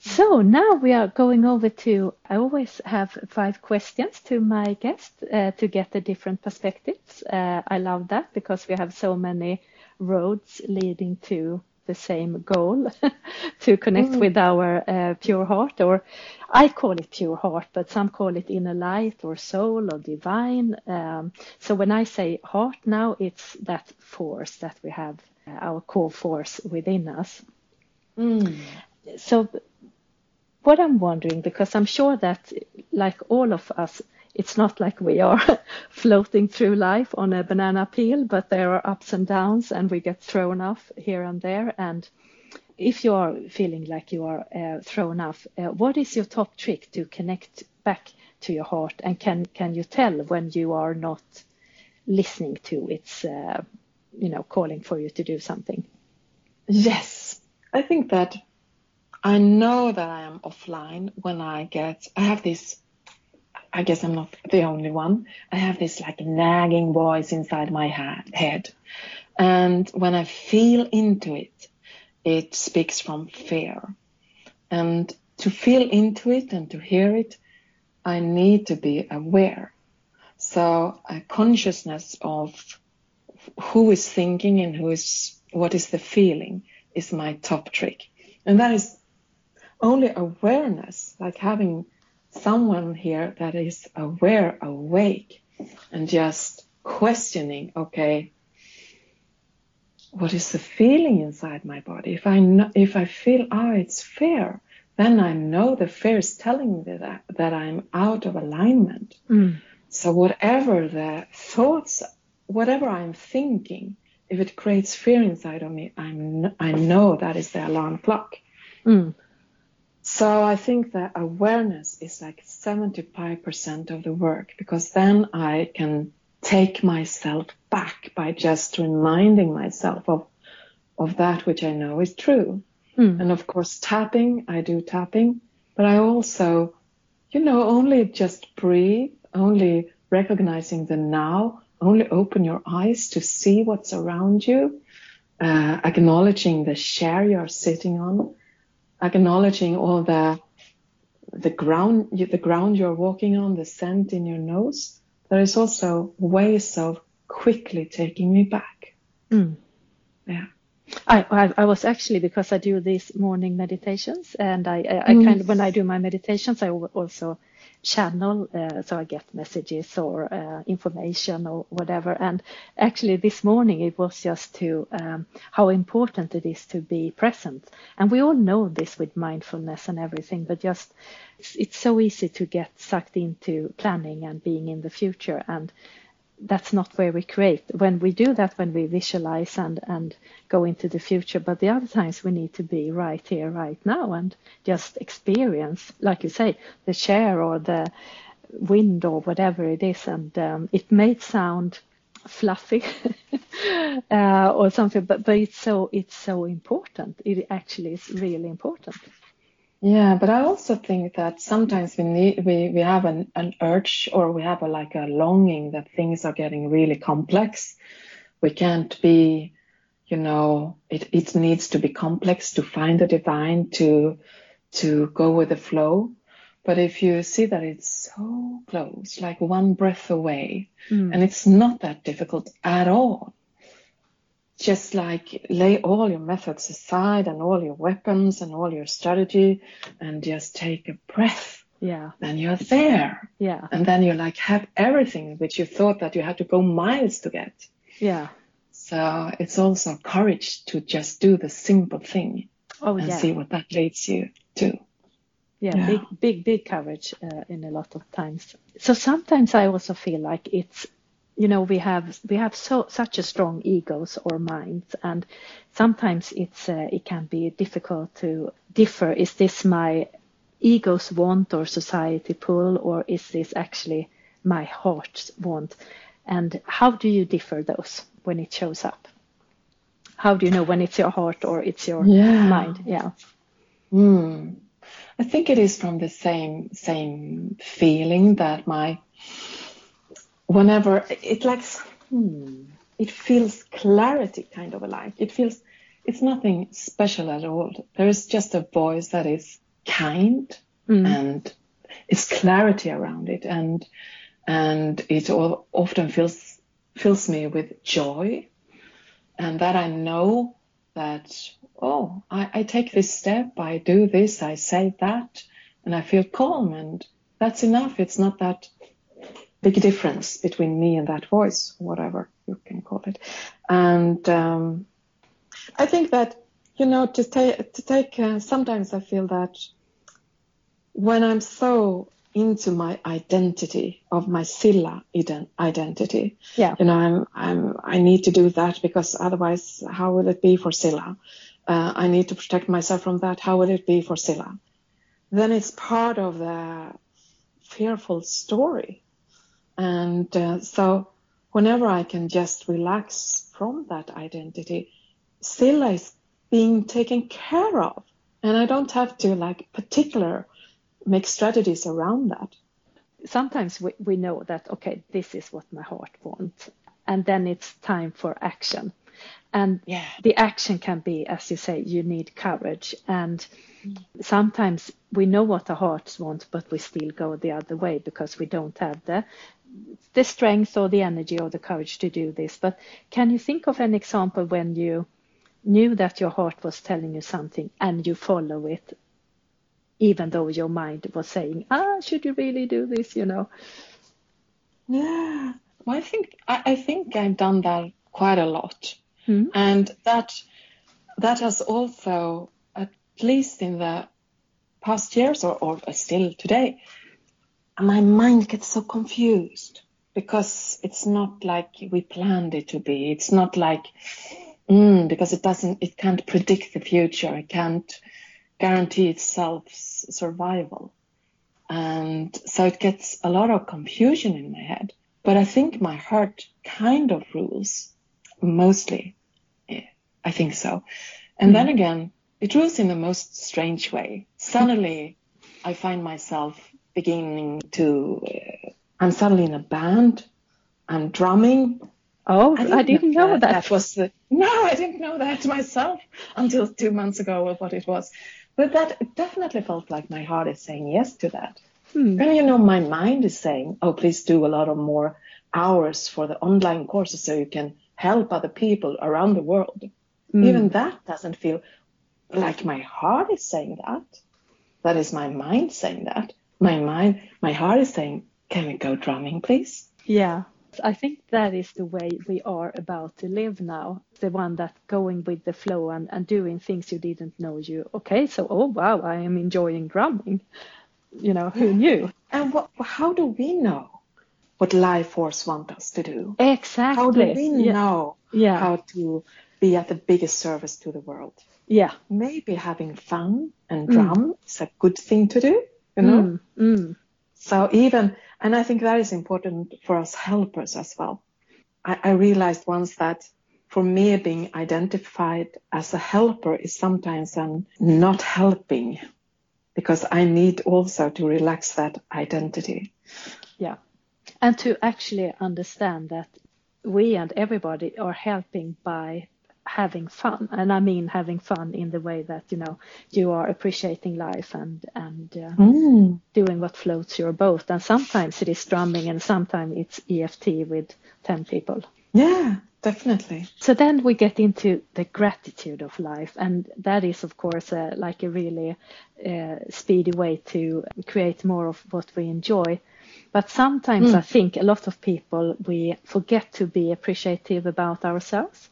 So now we are going over to. I always have five questions to my guest uh, to get the different perspectives. Uh, I love that because we have so many roads leading to the same goal *laughs* to connect mm. with our uh, pure heart or i call it pure heart but some call it inner light or soul or divine um, so when i say heart now it's that force that we have our core force within us mm. so what i'm wondering because i'm sure that like all of us it's not like we are *laughs* floating through life on a banana peel, but there are ups and downs, and we get thrown off here and there. And if you are feeling like you are uh, thrown off, uh, what is your top trick to connect back to your heart? And can can you tell when you are not listening to its, uh, you know, calling for you to do something? Yes, I think that I know that I am offline when I get. I have this I guess I'm not the only one. I have this like nagging voice inside my head. And when I feel into it, it speaks from fear. And to feel into it and to hear it, I need to be aware. So a consciousness of who is thinking and who is, what is the feeling is my top trick. And that is only awareness, like having someone here that is aware, awake, and just questioning, okay, what is the feeling inside my body? If I know, if I feel, oh, it's fear, then I know the fear is telling me that, that I'm out of alignment. Mm. So whatever the thoughts, whatever I'm thinking, if it creates fear inside of me, I'm, I know that is the alarm clock. Mm. So I think that awareness is like 75% of the work because then I can take myself back by just reminding myself of of that which I know is true. Mm. And of course, tapping, I do tapping, but I also, you know, only just breathe, only recognizing the now, only open your eyes to see what's around you, uh, acknowledging the chair you're sitting on, acknowledging all the the ground the ground you're walking on, the scent in your nose. There is also ways of quickly taking me back. Mm. Yeah. I, I, I was actually because I do these morning meditations and I, I, I mm. kind of when I do my meditations I also channel uh, so I get messages or uh, information or whatever. And actually this morning it was just to um, how important it is to be present. And we all know this with mindfulness and everything but just it's, it's so easy to get sucked into planning and being in the future. And that's not where we create. When we do that, when we visualize and, and go into the future, but the other times we need to be right here, right now, and just experience, like you say, the chair or the wind or whatever it is. And um, it may sound fluffy *laughs* uh, or something, but, but it's so it's so important. It actually is really important. Yeah, but I also think that sometimes we need we, we have an, an urge or we have a like a longing that things are getting really complex. We can't be, you know, it, it needs to be complex to find the divine to to go with the flow. But if you see that it's so close, like one breath away, mm. and it's not that difficult at all, just like lay all your methods aside and all your weapons and all your strategy and just take a breath. Yeah. Then you're there. Yeah. And then you like have everything which you thought that you had to go miles to get. Yeah. So it's also courage to just do the simple thing oh, and yeah. see what that leads you to. Yeah, yeah. big, big, big courage uh, in a lot of times. So sometimes I also feel like it's you know we have we have so such a strong egos or minds and sometimes it's uh, it can be difficult to differ. Is this my ego's want or society pull or is this actually my heart's want? And how do you differ those when it shows up? How do you know when it's your heart or it's your yeah. mind? Yeah. Mm. i think it is from the same same feeling that my whenever it like hmm, it feels clarity kind of like. It feels it's nothing special at all. There is just a voice that is kind mm. and it's clarity around it and and it all, often fills fills me with joy. And that I know that oh I, I take this step I do this I say that and I feel calm and that's enough. It's not that big difference between me and that voice, whatever you can call it. And um, I think that you know to take to take uh, sometimes I feel that when I'm so into my identity of my Silla identity, yeah, you know I'm I'm I need to do that because otherwise how will it be for Silla? Uh, I need to protect myself from that. How will it be for Silla? Then it's part of the fearful story and uh, so whenever I can just relax from that identity, still is being taken care of. And I don't have to like particular make strategies around that. Sometimes we, we know that, okay, this is what my heart wants. And then it's time for action. And yeah. the action can be, as you say, you need courage. And sometimes we know what our hearts want, but we still go the other way because we don't have the the strength or the energy or the courage to do this. But can you think of an example when you knew that your heart was telling you something and you follow it, even though your mind was saying, "Ah, should you really do this?" You know. Yeah, well, I think I, I think I've done that quite a lot, mm. and that that has also, at least in the past years or, or still today, my mind gets so confused because it's not like we planned it to be. It's not like, mm, because it doesn't, it can't predict the future. It can't guarantee itself survival. And so it gets a lot of confusion in my head. But I think my heart kind of rules mostly. I think so. And mm. then again, it rules in the most strange way. Suddenly, I find myself beginning to. Uh, I'm suddenly in a band. I'm drumming. Oh, I didn't, I didn't know, that. That was the. No, I didn't know that myself until two months ago of what it was. But that definitely felt like my heart is saying yes to that. Hmm. And you know, my mind is saying, oh, please do a lot of more hours for the online courses so you can help other people around the world. Hmm. Even that doesn't feel like my heart is saying that. That is my mind saying that. My mind, my heart is saying, can we go drumming, please? Yeah. I think that is the way we are about to live now. The one that going with the flow and, and doing things you didn't know you. Okay, so oh wow, I am enjoying drumming. You know, who knew? And what, how do we know what life force want us to do? Exactly. How do we yeah. know yeah. how to be at the biggest service to the world? Yeah. Maybe having fun and drum mm. is a good thing to do, you know? Mm. Mm. So even, and I think that is important for us helpers as well. I, I realized once that for me, being identified as a helper is sometimes an not helping because I need also to relax that identity. Yeah. And to actually understand that we and everybody are helping by having fun and i mean having fun in the way that you know you are appreciating life and and uh, mm. doing what floats your boat. And sometimes it is drumming and sometimes it's eft with 10 people. Yeah definitely. So then we get into the gratitude of life and that is of course uh, like a really uh, speedy way to create more of what we enjoy. But sometimes mm. i think a lot of people we forget to be appreciative about ourselves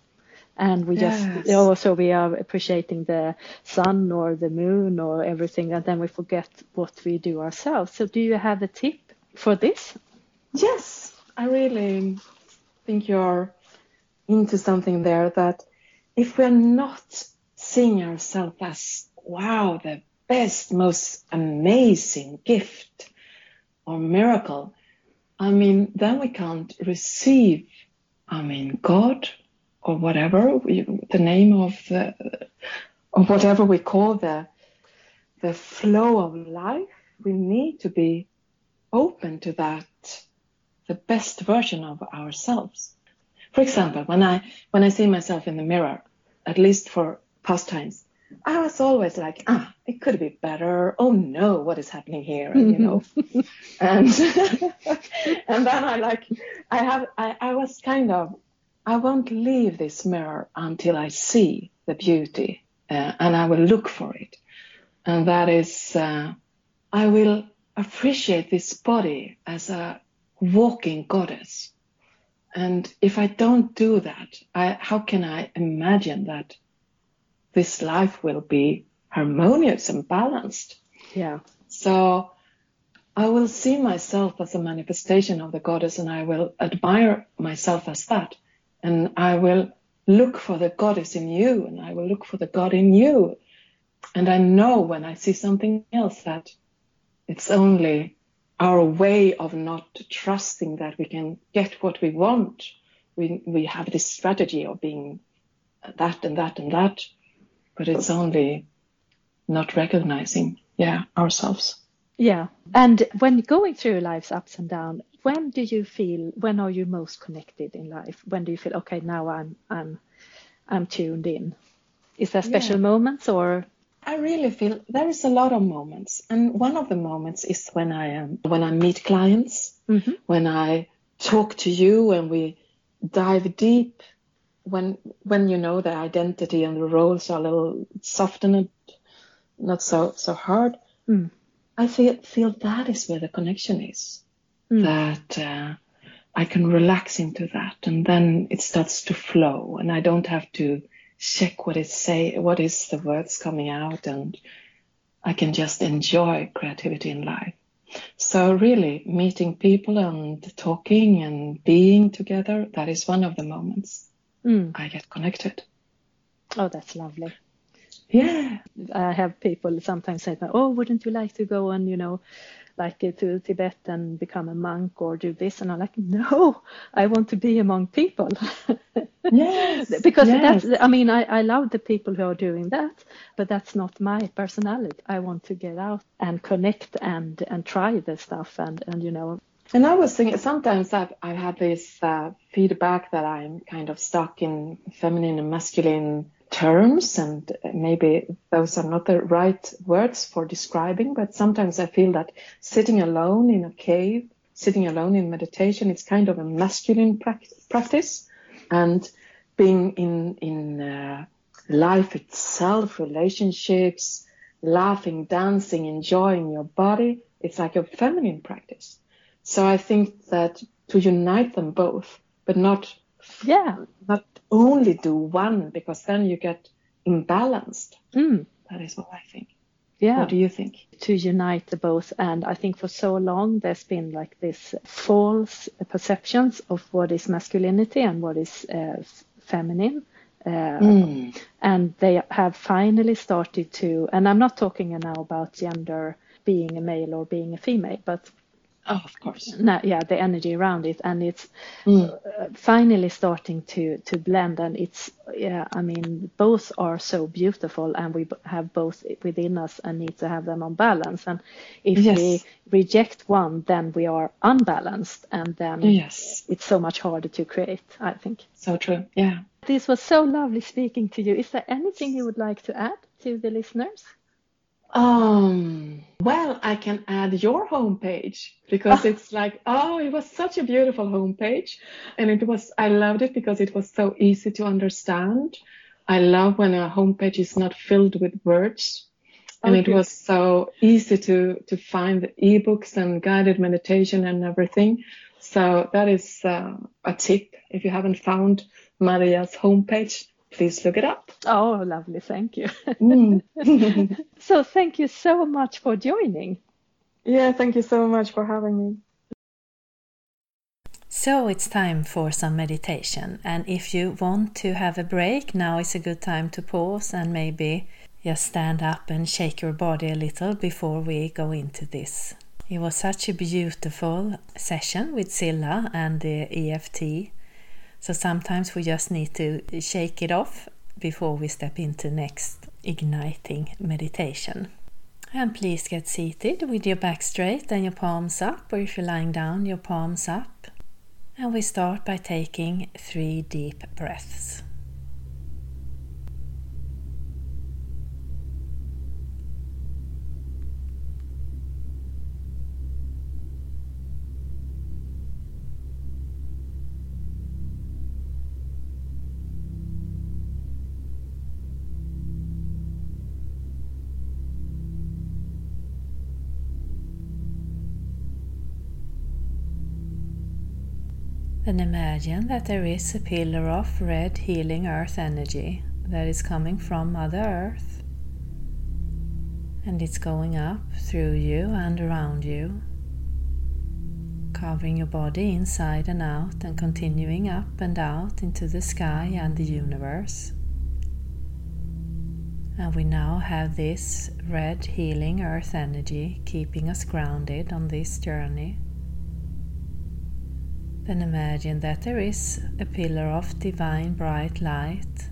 and we yes. just also we are appreciating the sun or the moon or everything and then we forget what we do ourselves so do you have a tip for this yes i really think you're into something there that if we're not seeing ourselves as wow the best most amazing gift or miracle i mean then we can't receive i mean god or whatever we, the name of the or whatever we call the the flow of life we need to be open to that the best version of ourselves. For example when i when i see myself in the mirror at least for past times i was always like ah it could be better. Oh no what is happening here? And, you know. *laughs* And *laughs* and then i like i have I, I was kind of I won't leave this mirror until I see the beauty uh, and I will look for it. And that is, uh, I will appreciate this body as a walking goddess. And if I don't do that, I, how can I imagine that this life will be harmonious and balanced? Yeah. So I will see myself as a manifestation of the goddess and I will admire myself as that and I will look for the goddess in you and I will look for the God in you. And I know when I see something else that it's only our way of not trusting that we can get what we want. We, we have this strategy of being that and that and that, but it's only not recognizing, yeah, ourselves. Yeah. And when going through life's ups and downs, when do you feel when are you most connected in life when do you feel okay now i'm i'm i'm tuned in is there special yeah. moments or i really feel there is a lot of moments and one of the moments is when i am when i meet clients mm-hmm. when i talk to you and we dive deep when when you know the identity and the roles are a little softened not so so hard mm. i feel feel that is where the connection is mm. that uh, I can relax into that and then it starts to flow and I don't have to check what it say, what is the words coming out and I can just enjoy creativity in life. So really meeting people and talking and being together, that is one of the moments mm. I get connected. Oh, that's lovely. Yeah. I have people sometimes say, "Oh, wouldn't you like to go and you know, like to Tibet and become a monk or do this?" And I'm like, "No, I want to be among people." *laughs* yes. because yes. that's. I mean, I I love the people who are doing that, but that's not my personality. I want to get out and connect and and try the stuff and and you know and I was thinking sometimes I've, I had this uh, feedback that I'm kind of stuck in feminine and masculine terms, and maybe those are not the right words for describing, but sometimes I feel that sitting alone in a cave, sitting alone in meditation, it's kind of a masculine practice, and being in in uh, life itself, relationships, laughing, dancing, enjoying your body, it's like a feminine practice. So I think that to unite them both, but not yeah, not only do one because then you get imbalanced. Mm. That is what I think. Yeah. What do you think? To unite the both, and I think for so long there's been like this false perceptions of what is masculinity and what is uh, feminine. Uh, mm. And they have finally started to, and I'm not talking now about gender being a male or being a female, but Oh, of course. No, yeah, the energy around it, and it's mm. uh, finally starting to to blend. And it's yeah, I mean, both are so beautiful, and we have both within us, and need to have them on balance. And if yes. we reject one, then we are unbalanced, and then yes, it's so much harder to create. I think. So true. Yeah. This was so lovely speaking to you. Is there anything you would like to add to the listeners? Um, well, I can add your homepage because it's like, oh, it was such a beautiful homepage. And it was, I loved it because it was so easy to understand. I love when a homepage is not filled with words. And okay. it was so easy to, to find the ebooks and guided meditation and everything. So that is uh, a tip. If you haven't found Maria's homepage, please look it up. Oh, lovely. Thank you. Mm. *laughs* so, thank you so much for joining. Yeah, thank you so much for having me. So it's time for some meditation. And if you want to have a break, now is a good time to pause and maybe just stand up and shake your body a little before we go into this. It was such a beautiful session with Silla and the EFT so sometimes we just need to shake it off before we step into next igniting meditation. And please get seated with your back straight and your palms up, or if you're lying down, your palms up. And we start by taking three deep breaths. Then imagine that there is a pillar of red healing earth energy that is coming from Mother Earth and it's going up through you and around you, covering your body inside and out and continuing up and out into the sky and the universe. And we now have this red healing earth energy keeping us grounded on this journey. Then imagine that there is a pillar of divine bright light,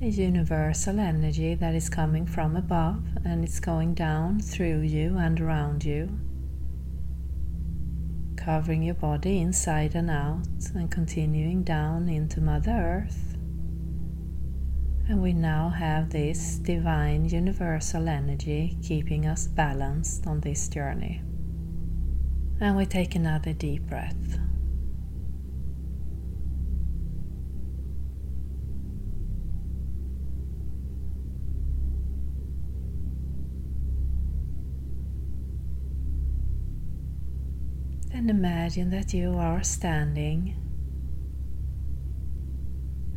a universal energy that is coming from above and it's going down through you and around you, covering your body inside and out and continuing down into Mother Earth. And we now have this divine universal energy keeping us balanced on this journey. And we take another deep breath. Then imagine that you are standing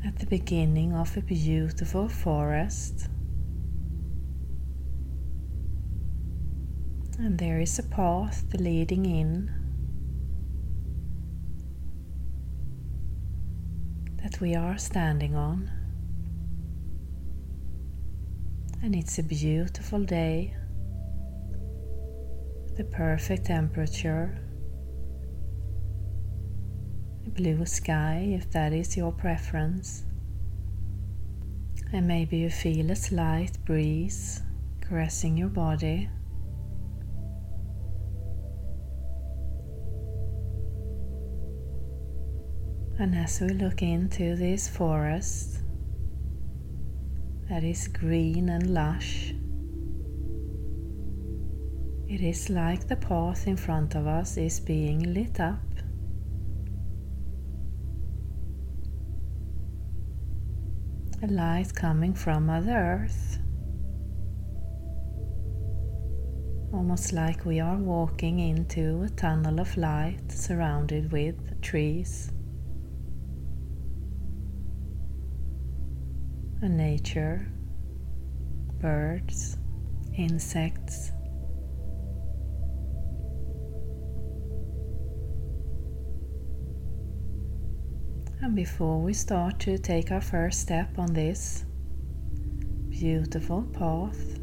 at the beginning of a beautiful forest. And there is a path leading in that we are standing on. And it's a beautiful day, the perfect temperature, a blue sky if that is your preference. And maybe you feel a slight breeze caressing your body. And as we look into this forest that is green and lush, it is like the path in front of us is being lit up. A light coming from Mother Earth. Almost like we are walking into a tunnel of light surrounded with trees. Nature, birds, insects. And before we start to take our first step on this beautiful path,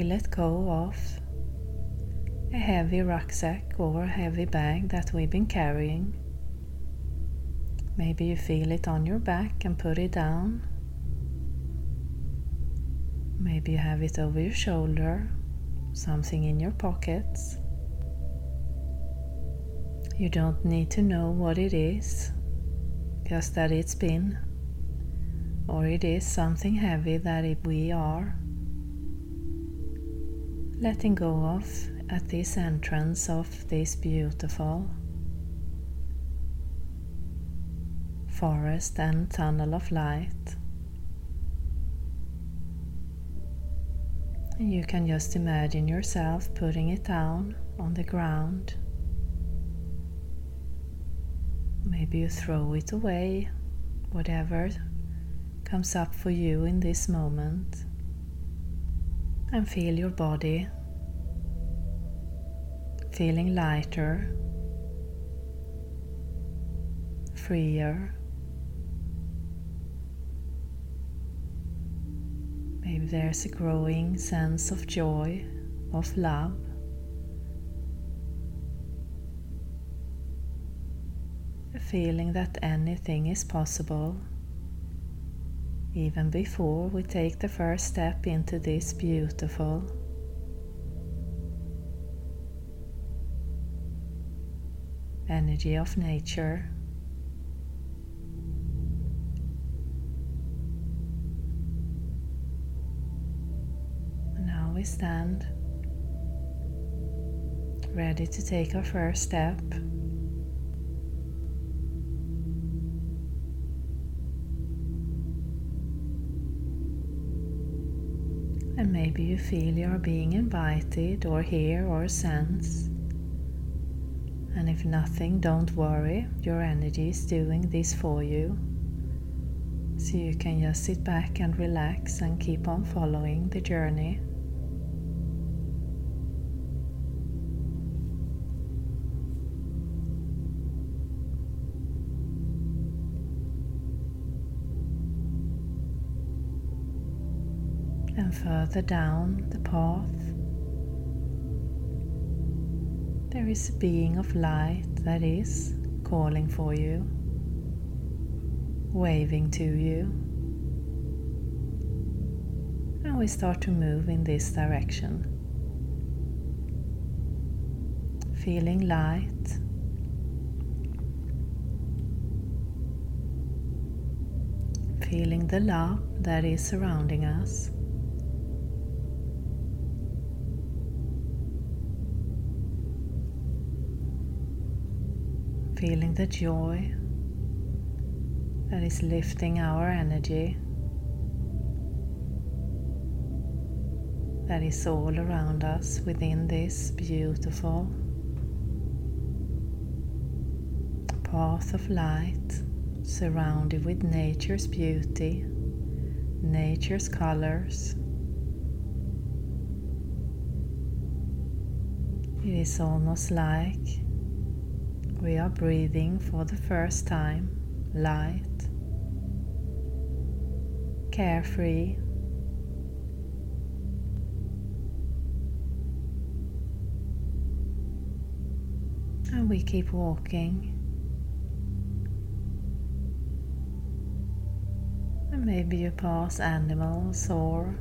we let go of a heavy rucksack or a heavy bag that we've been carrying. Maybe you feel it on your back and put it down. Maybe you have it over your shoulder, something in your pockets. You don't need to know what it is, just that it's been, or it is something heavy that it, we are letting go of at this entrance of this beautiful forest and tunnel of light. You can just imagine yourself putting it down on the ground. Maybe you throw it away, whatever comes up for you in this moment. And feel your body feeling lighter, freer. Maybe there's a growing sense of joy, of love. A feeling that anything is possible, even before we take the first step into this beautiful energy of nature. Now we stand ready to take our first step. And maybe you feel you are being invited or hear or sense. And if nothing, don't worry, your energy is doing this for you. So you can just sit back and relax and keep on following the journey. And further down the path, there is a being of light that is calling for you, waving to you. And we start to move in this direction, feeling light. Feeling the love that is surrounding us. Feeling the joy that is lifting our energy, that is all around us within this beautiful path of light surrounded with nature's beauty, nature's colors. It is almost like we are breathing for the first time light, carefree. And we keep walking. And maybe you pass animals or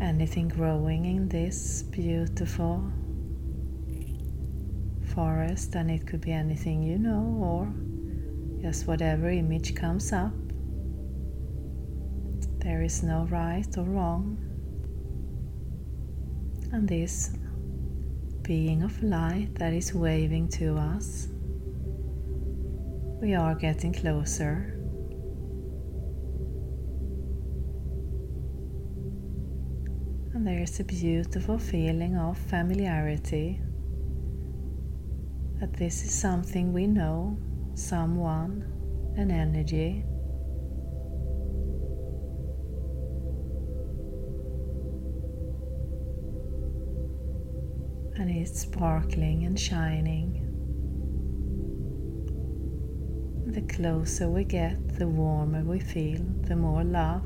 anything growing in this beautiful forest, and it could be anything you know or just whatever image comes up. There is no right or wrong. And this being of light that is waving to us, we are getting closer. And there is a beautiful feeling of familiarity that this is something we know, someone, an energy. And it's sparkling and shining. The closer we get, the warmer we feel, the more love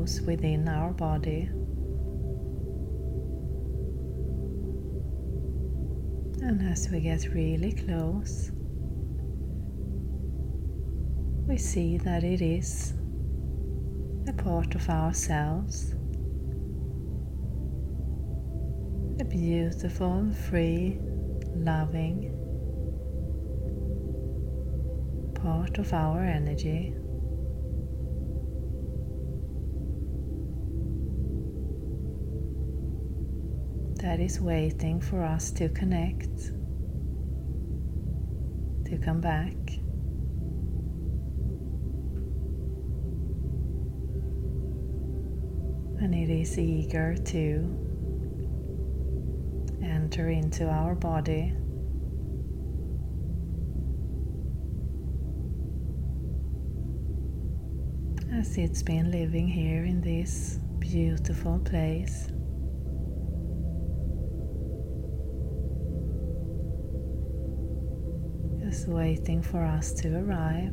within our body. And as we get really close, we see that it is a part of ourselves, a beautiful, free, loving part of our energy. That is waiting for us to connect, to come back. And it is eager to enter into our body. As it's been living here in this beautiful place. Just waiting for us to arrive,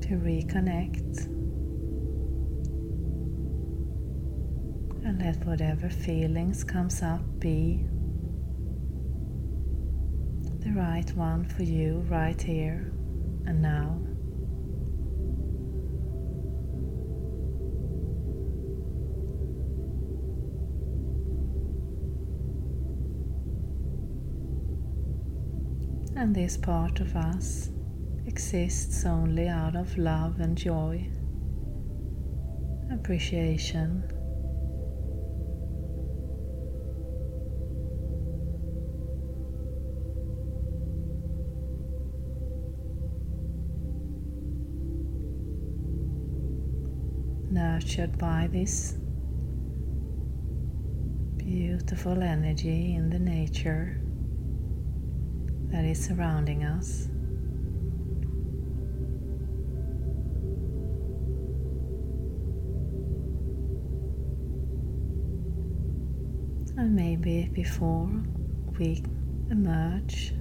to reconnect, and let whatever feelings comes up be the right one for you right here and now. And this part of us exists only out of love and joy, appreciation. Nurtured by this beautiful energy in the nature that is surrounding us. And maybe before we emerge,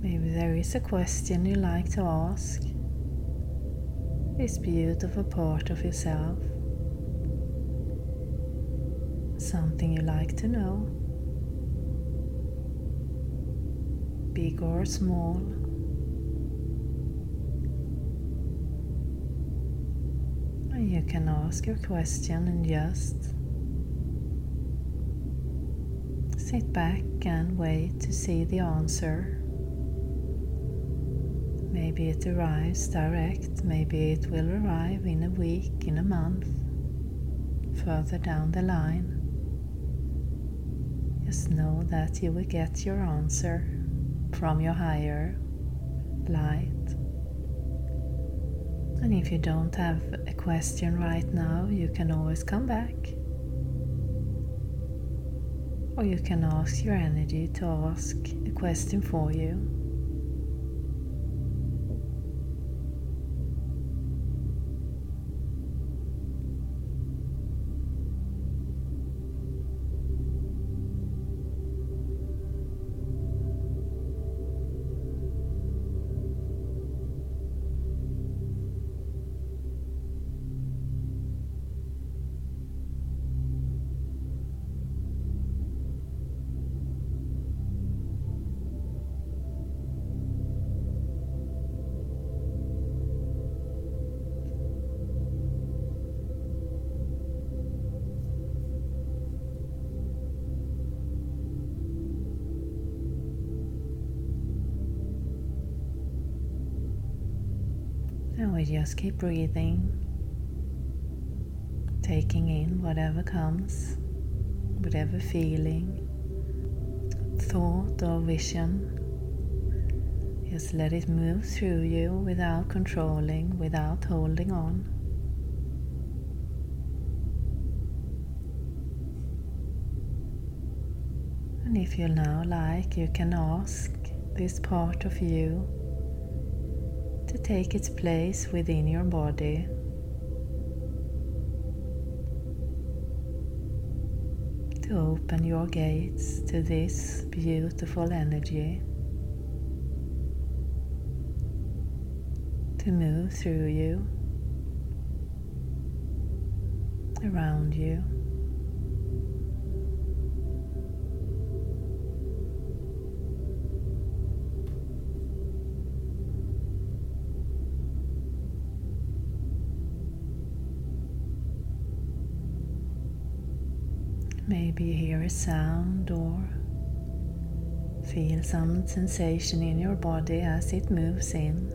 maybe there is a question you like to ask this beautiful part of yourself, something you like to know. Big or small. You can ask your question and just sit back and wait to see the answer. Maybe it arrives direct, maybe it will arrive in a week, in a month, further down the line. Just know that you will get your answer from your higher light. And if you don't have a question right now, you can always come back. Or you can ask your energy to ask a question for you. Just keep breathing, taking in whatever comes, whatever feeling, thought or vision. Just let it move through you without controlling, without holding on. And if you now like, you can ask this part of you to take its place within your body. To open your gates to this beautiful energy. To move through you, around you. Maybe you hear a sound or feel some sensation in your body as it moves in,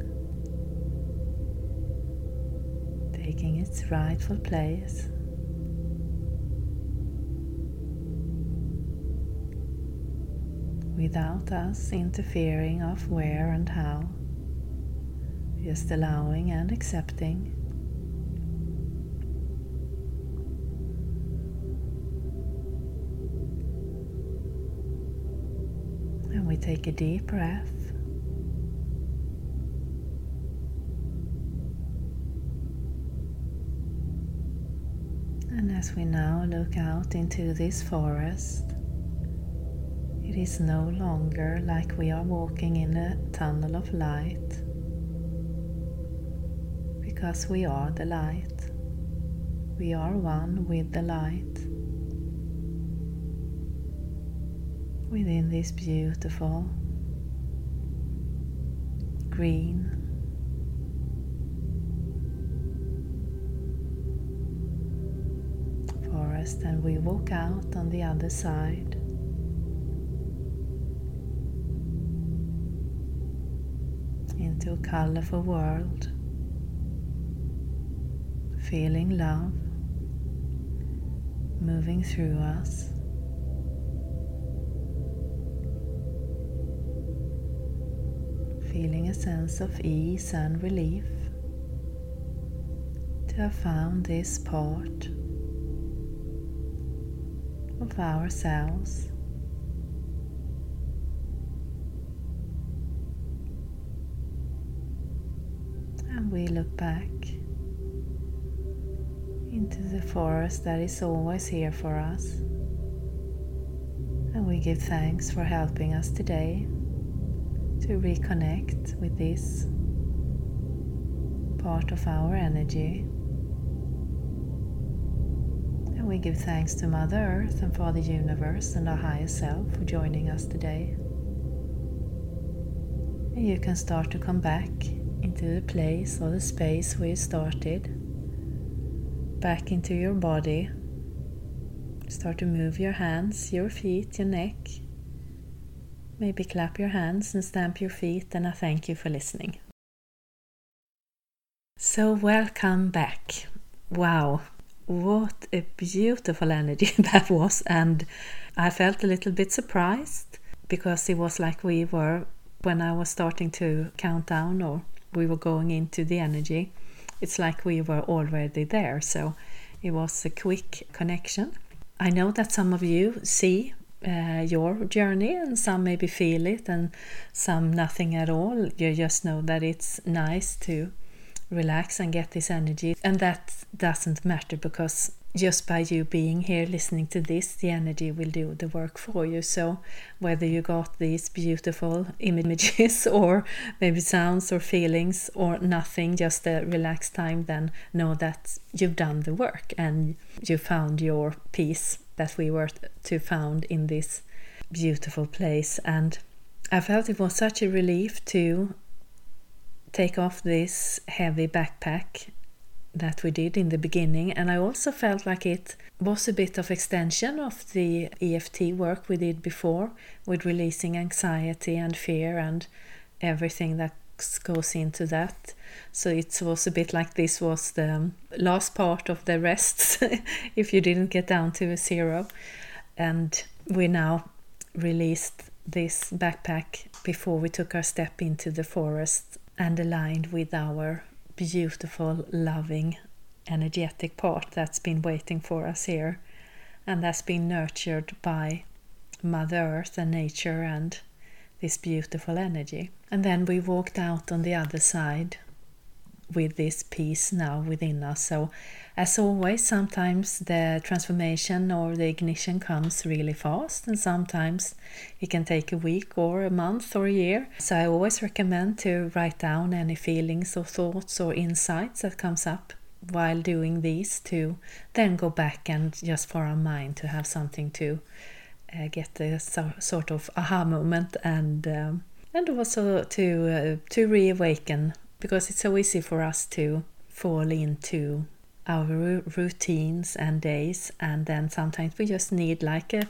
taking its rightful place. Without us interfering of where and how, just allowing and accepting. Take a deep breath. And as we now look out into this forest, it is no longer like we are walking in a tunnel of light, because we are the light. We are one with the light. Within this beautiful green forest and we walk out on the other side. Into a colorful world feeling love moving through us feeling a sense of ease and relief to have found this part of ourselves. And we look back into the forest that is always here for us. And we give thanks for helping us today to reconnect with this part of our energy. And we give thanks to Mother Earth and Father Universe and our higher self for joining us today. And you can start to come back into the place or the space where you started, back into your body. Start to move your hands, your feet, your neck, Maybe clap your hands and stamp your feet, and I thank you for listening. So, welcome back. Wow, what a beautiful energy *laughs* that was, and I felt a little bit surprised because it was like we were when I was starting to count down or we were going into the energy. It's like we were already there, so it was a quick connection. I know that some of you see uh, your journey, and some maybe feel it, and some nothing at all. You just know that it's nice to relax and get this energy, and that doesn't matter because just by you being here listening to this, the energy will do the work for you. So, whether you got these beautiful *laughs* images or maybe sounds or feelings or nothing, just a relaxed time, then know that you've done the work and you found your peace that we were to found in this beautiful place. And I felt it was such a relief to take off this heavy backpack that we did in the beginning and I also felt like it was a bit of extension of the EFT work we did before with releasing anxiety and fear and everything that goes into that So it was a bit like this was the last part of the rest *laughs* if you didn't get down to a zero. And we now released this backpack before we took our step into the forest and aligned with our beautiful, loving, energetic part that's been waiting for us here and that's been nurtured by Mother Earth and nature and this beautiful energy. And then we walked out on the other side with this peace now within us. So, as always, sometimes the transformation or the ignition comes really fast, and sometimes it can take a week or a month or a year. So, I always recommend to write down any feelings or thoughts or insights that comes up while doing these to then go back and just for our mind to have something to uh, get a so, sort of aha moment and um, and also to uh, to reawaken because it's so easy for us to fall into our routines and days and then sometimes we just need like a,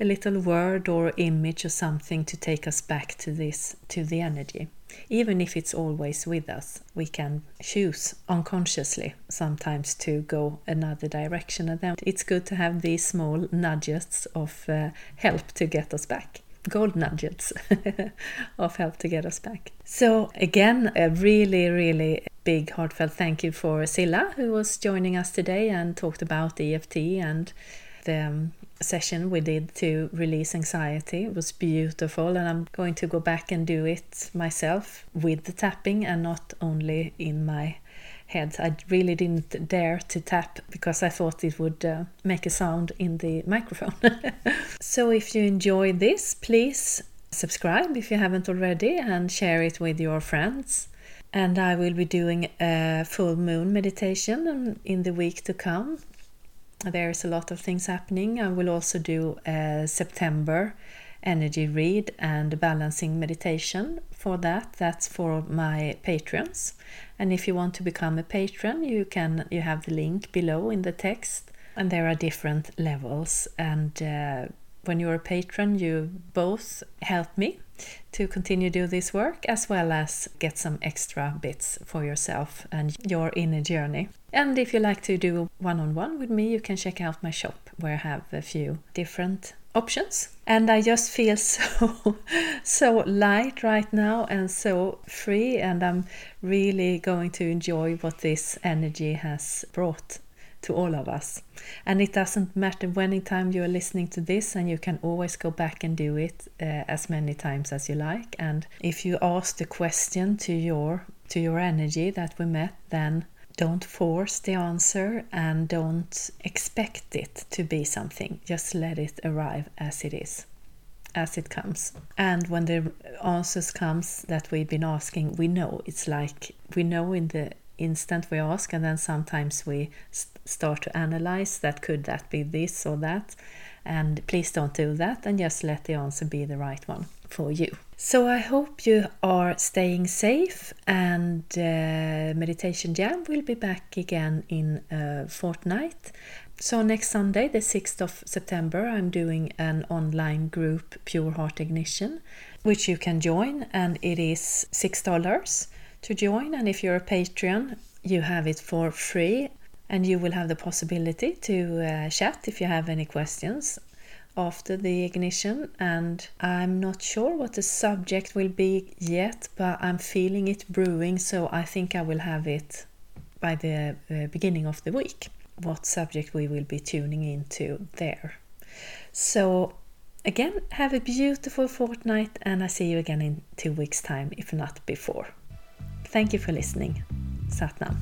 a little word or image or something to take us back to this to the energy. Even if it's always with us we can choose unconsciously sometimes to go another direction and then it's good to have these small nudges of uh, help to get us back gold nuggets *laughs* of help to get us back. So, again, a really, really big heartfelt thank you for Silla, who was joining us today and talked about EFT and the um, session we did to release anxiety. It was beautiful, and I'm going to go back and do it myself with the tapping and not only in my head. I really didn't dare to tap because I thought it would uh, make a sound in the microphone. *laughs* so if you enjoy this, please subscribe if you haven't already and share it with your friends. And I will be doing a full moon meditation in the week to come. There's a lot of things happening. I will also do September energy read and balancing meditation for that. That's for my patrons. And if you want to become a patron, you can you have the link below in the text. And there are different levels. And uh, when you're a patron, you both help me to continue do this work as well as get some extra bits for yourself and your inner journey. And if you like to do one on one with me, you can check out my shop where I have a few different options and i just feel *laughs* so so light right now and so free and i'm really going to enjoy what this energy has brought to all of us and it doesn't matter when time you're listening to this and you can always go back and do it uh, as many times as you like and if you ask the question to your to your energy that we met then don't force the answer and don't expect it to be something. Just let it arrive as it is, as it comes. And when the answers comes that we've been asking, we know it's like we know in the instant we ask, and then sometimes we start to analyze that could that be this or that. And please don't do that, and just let the answer be the right one for you. So I hope you are staying safe and uh, Meditation Jam will be back again in a fortnight. So next Sunday, the 6th of September, I'm doing an online group Pure Heart Ignition, which you can join and it is $6 to join and if you're a Patreon, you have it for free and you will have the possibility to uh, chat if you have any questions after the ignition and I'm not sure what the subject will be yet but I'm feeling it brewing so I think I will have it by the uh, beginning of the week what subject we will be tuning into there. So again have a beautiful fortnight and I see you again in two weeks time if not before Thank you for listening. Satnam.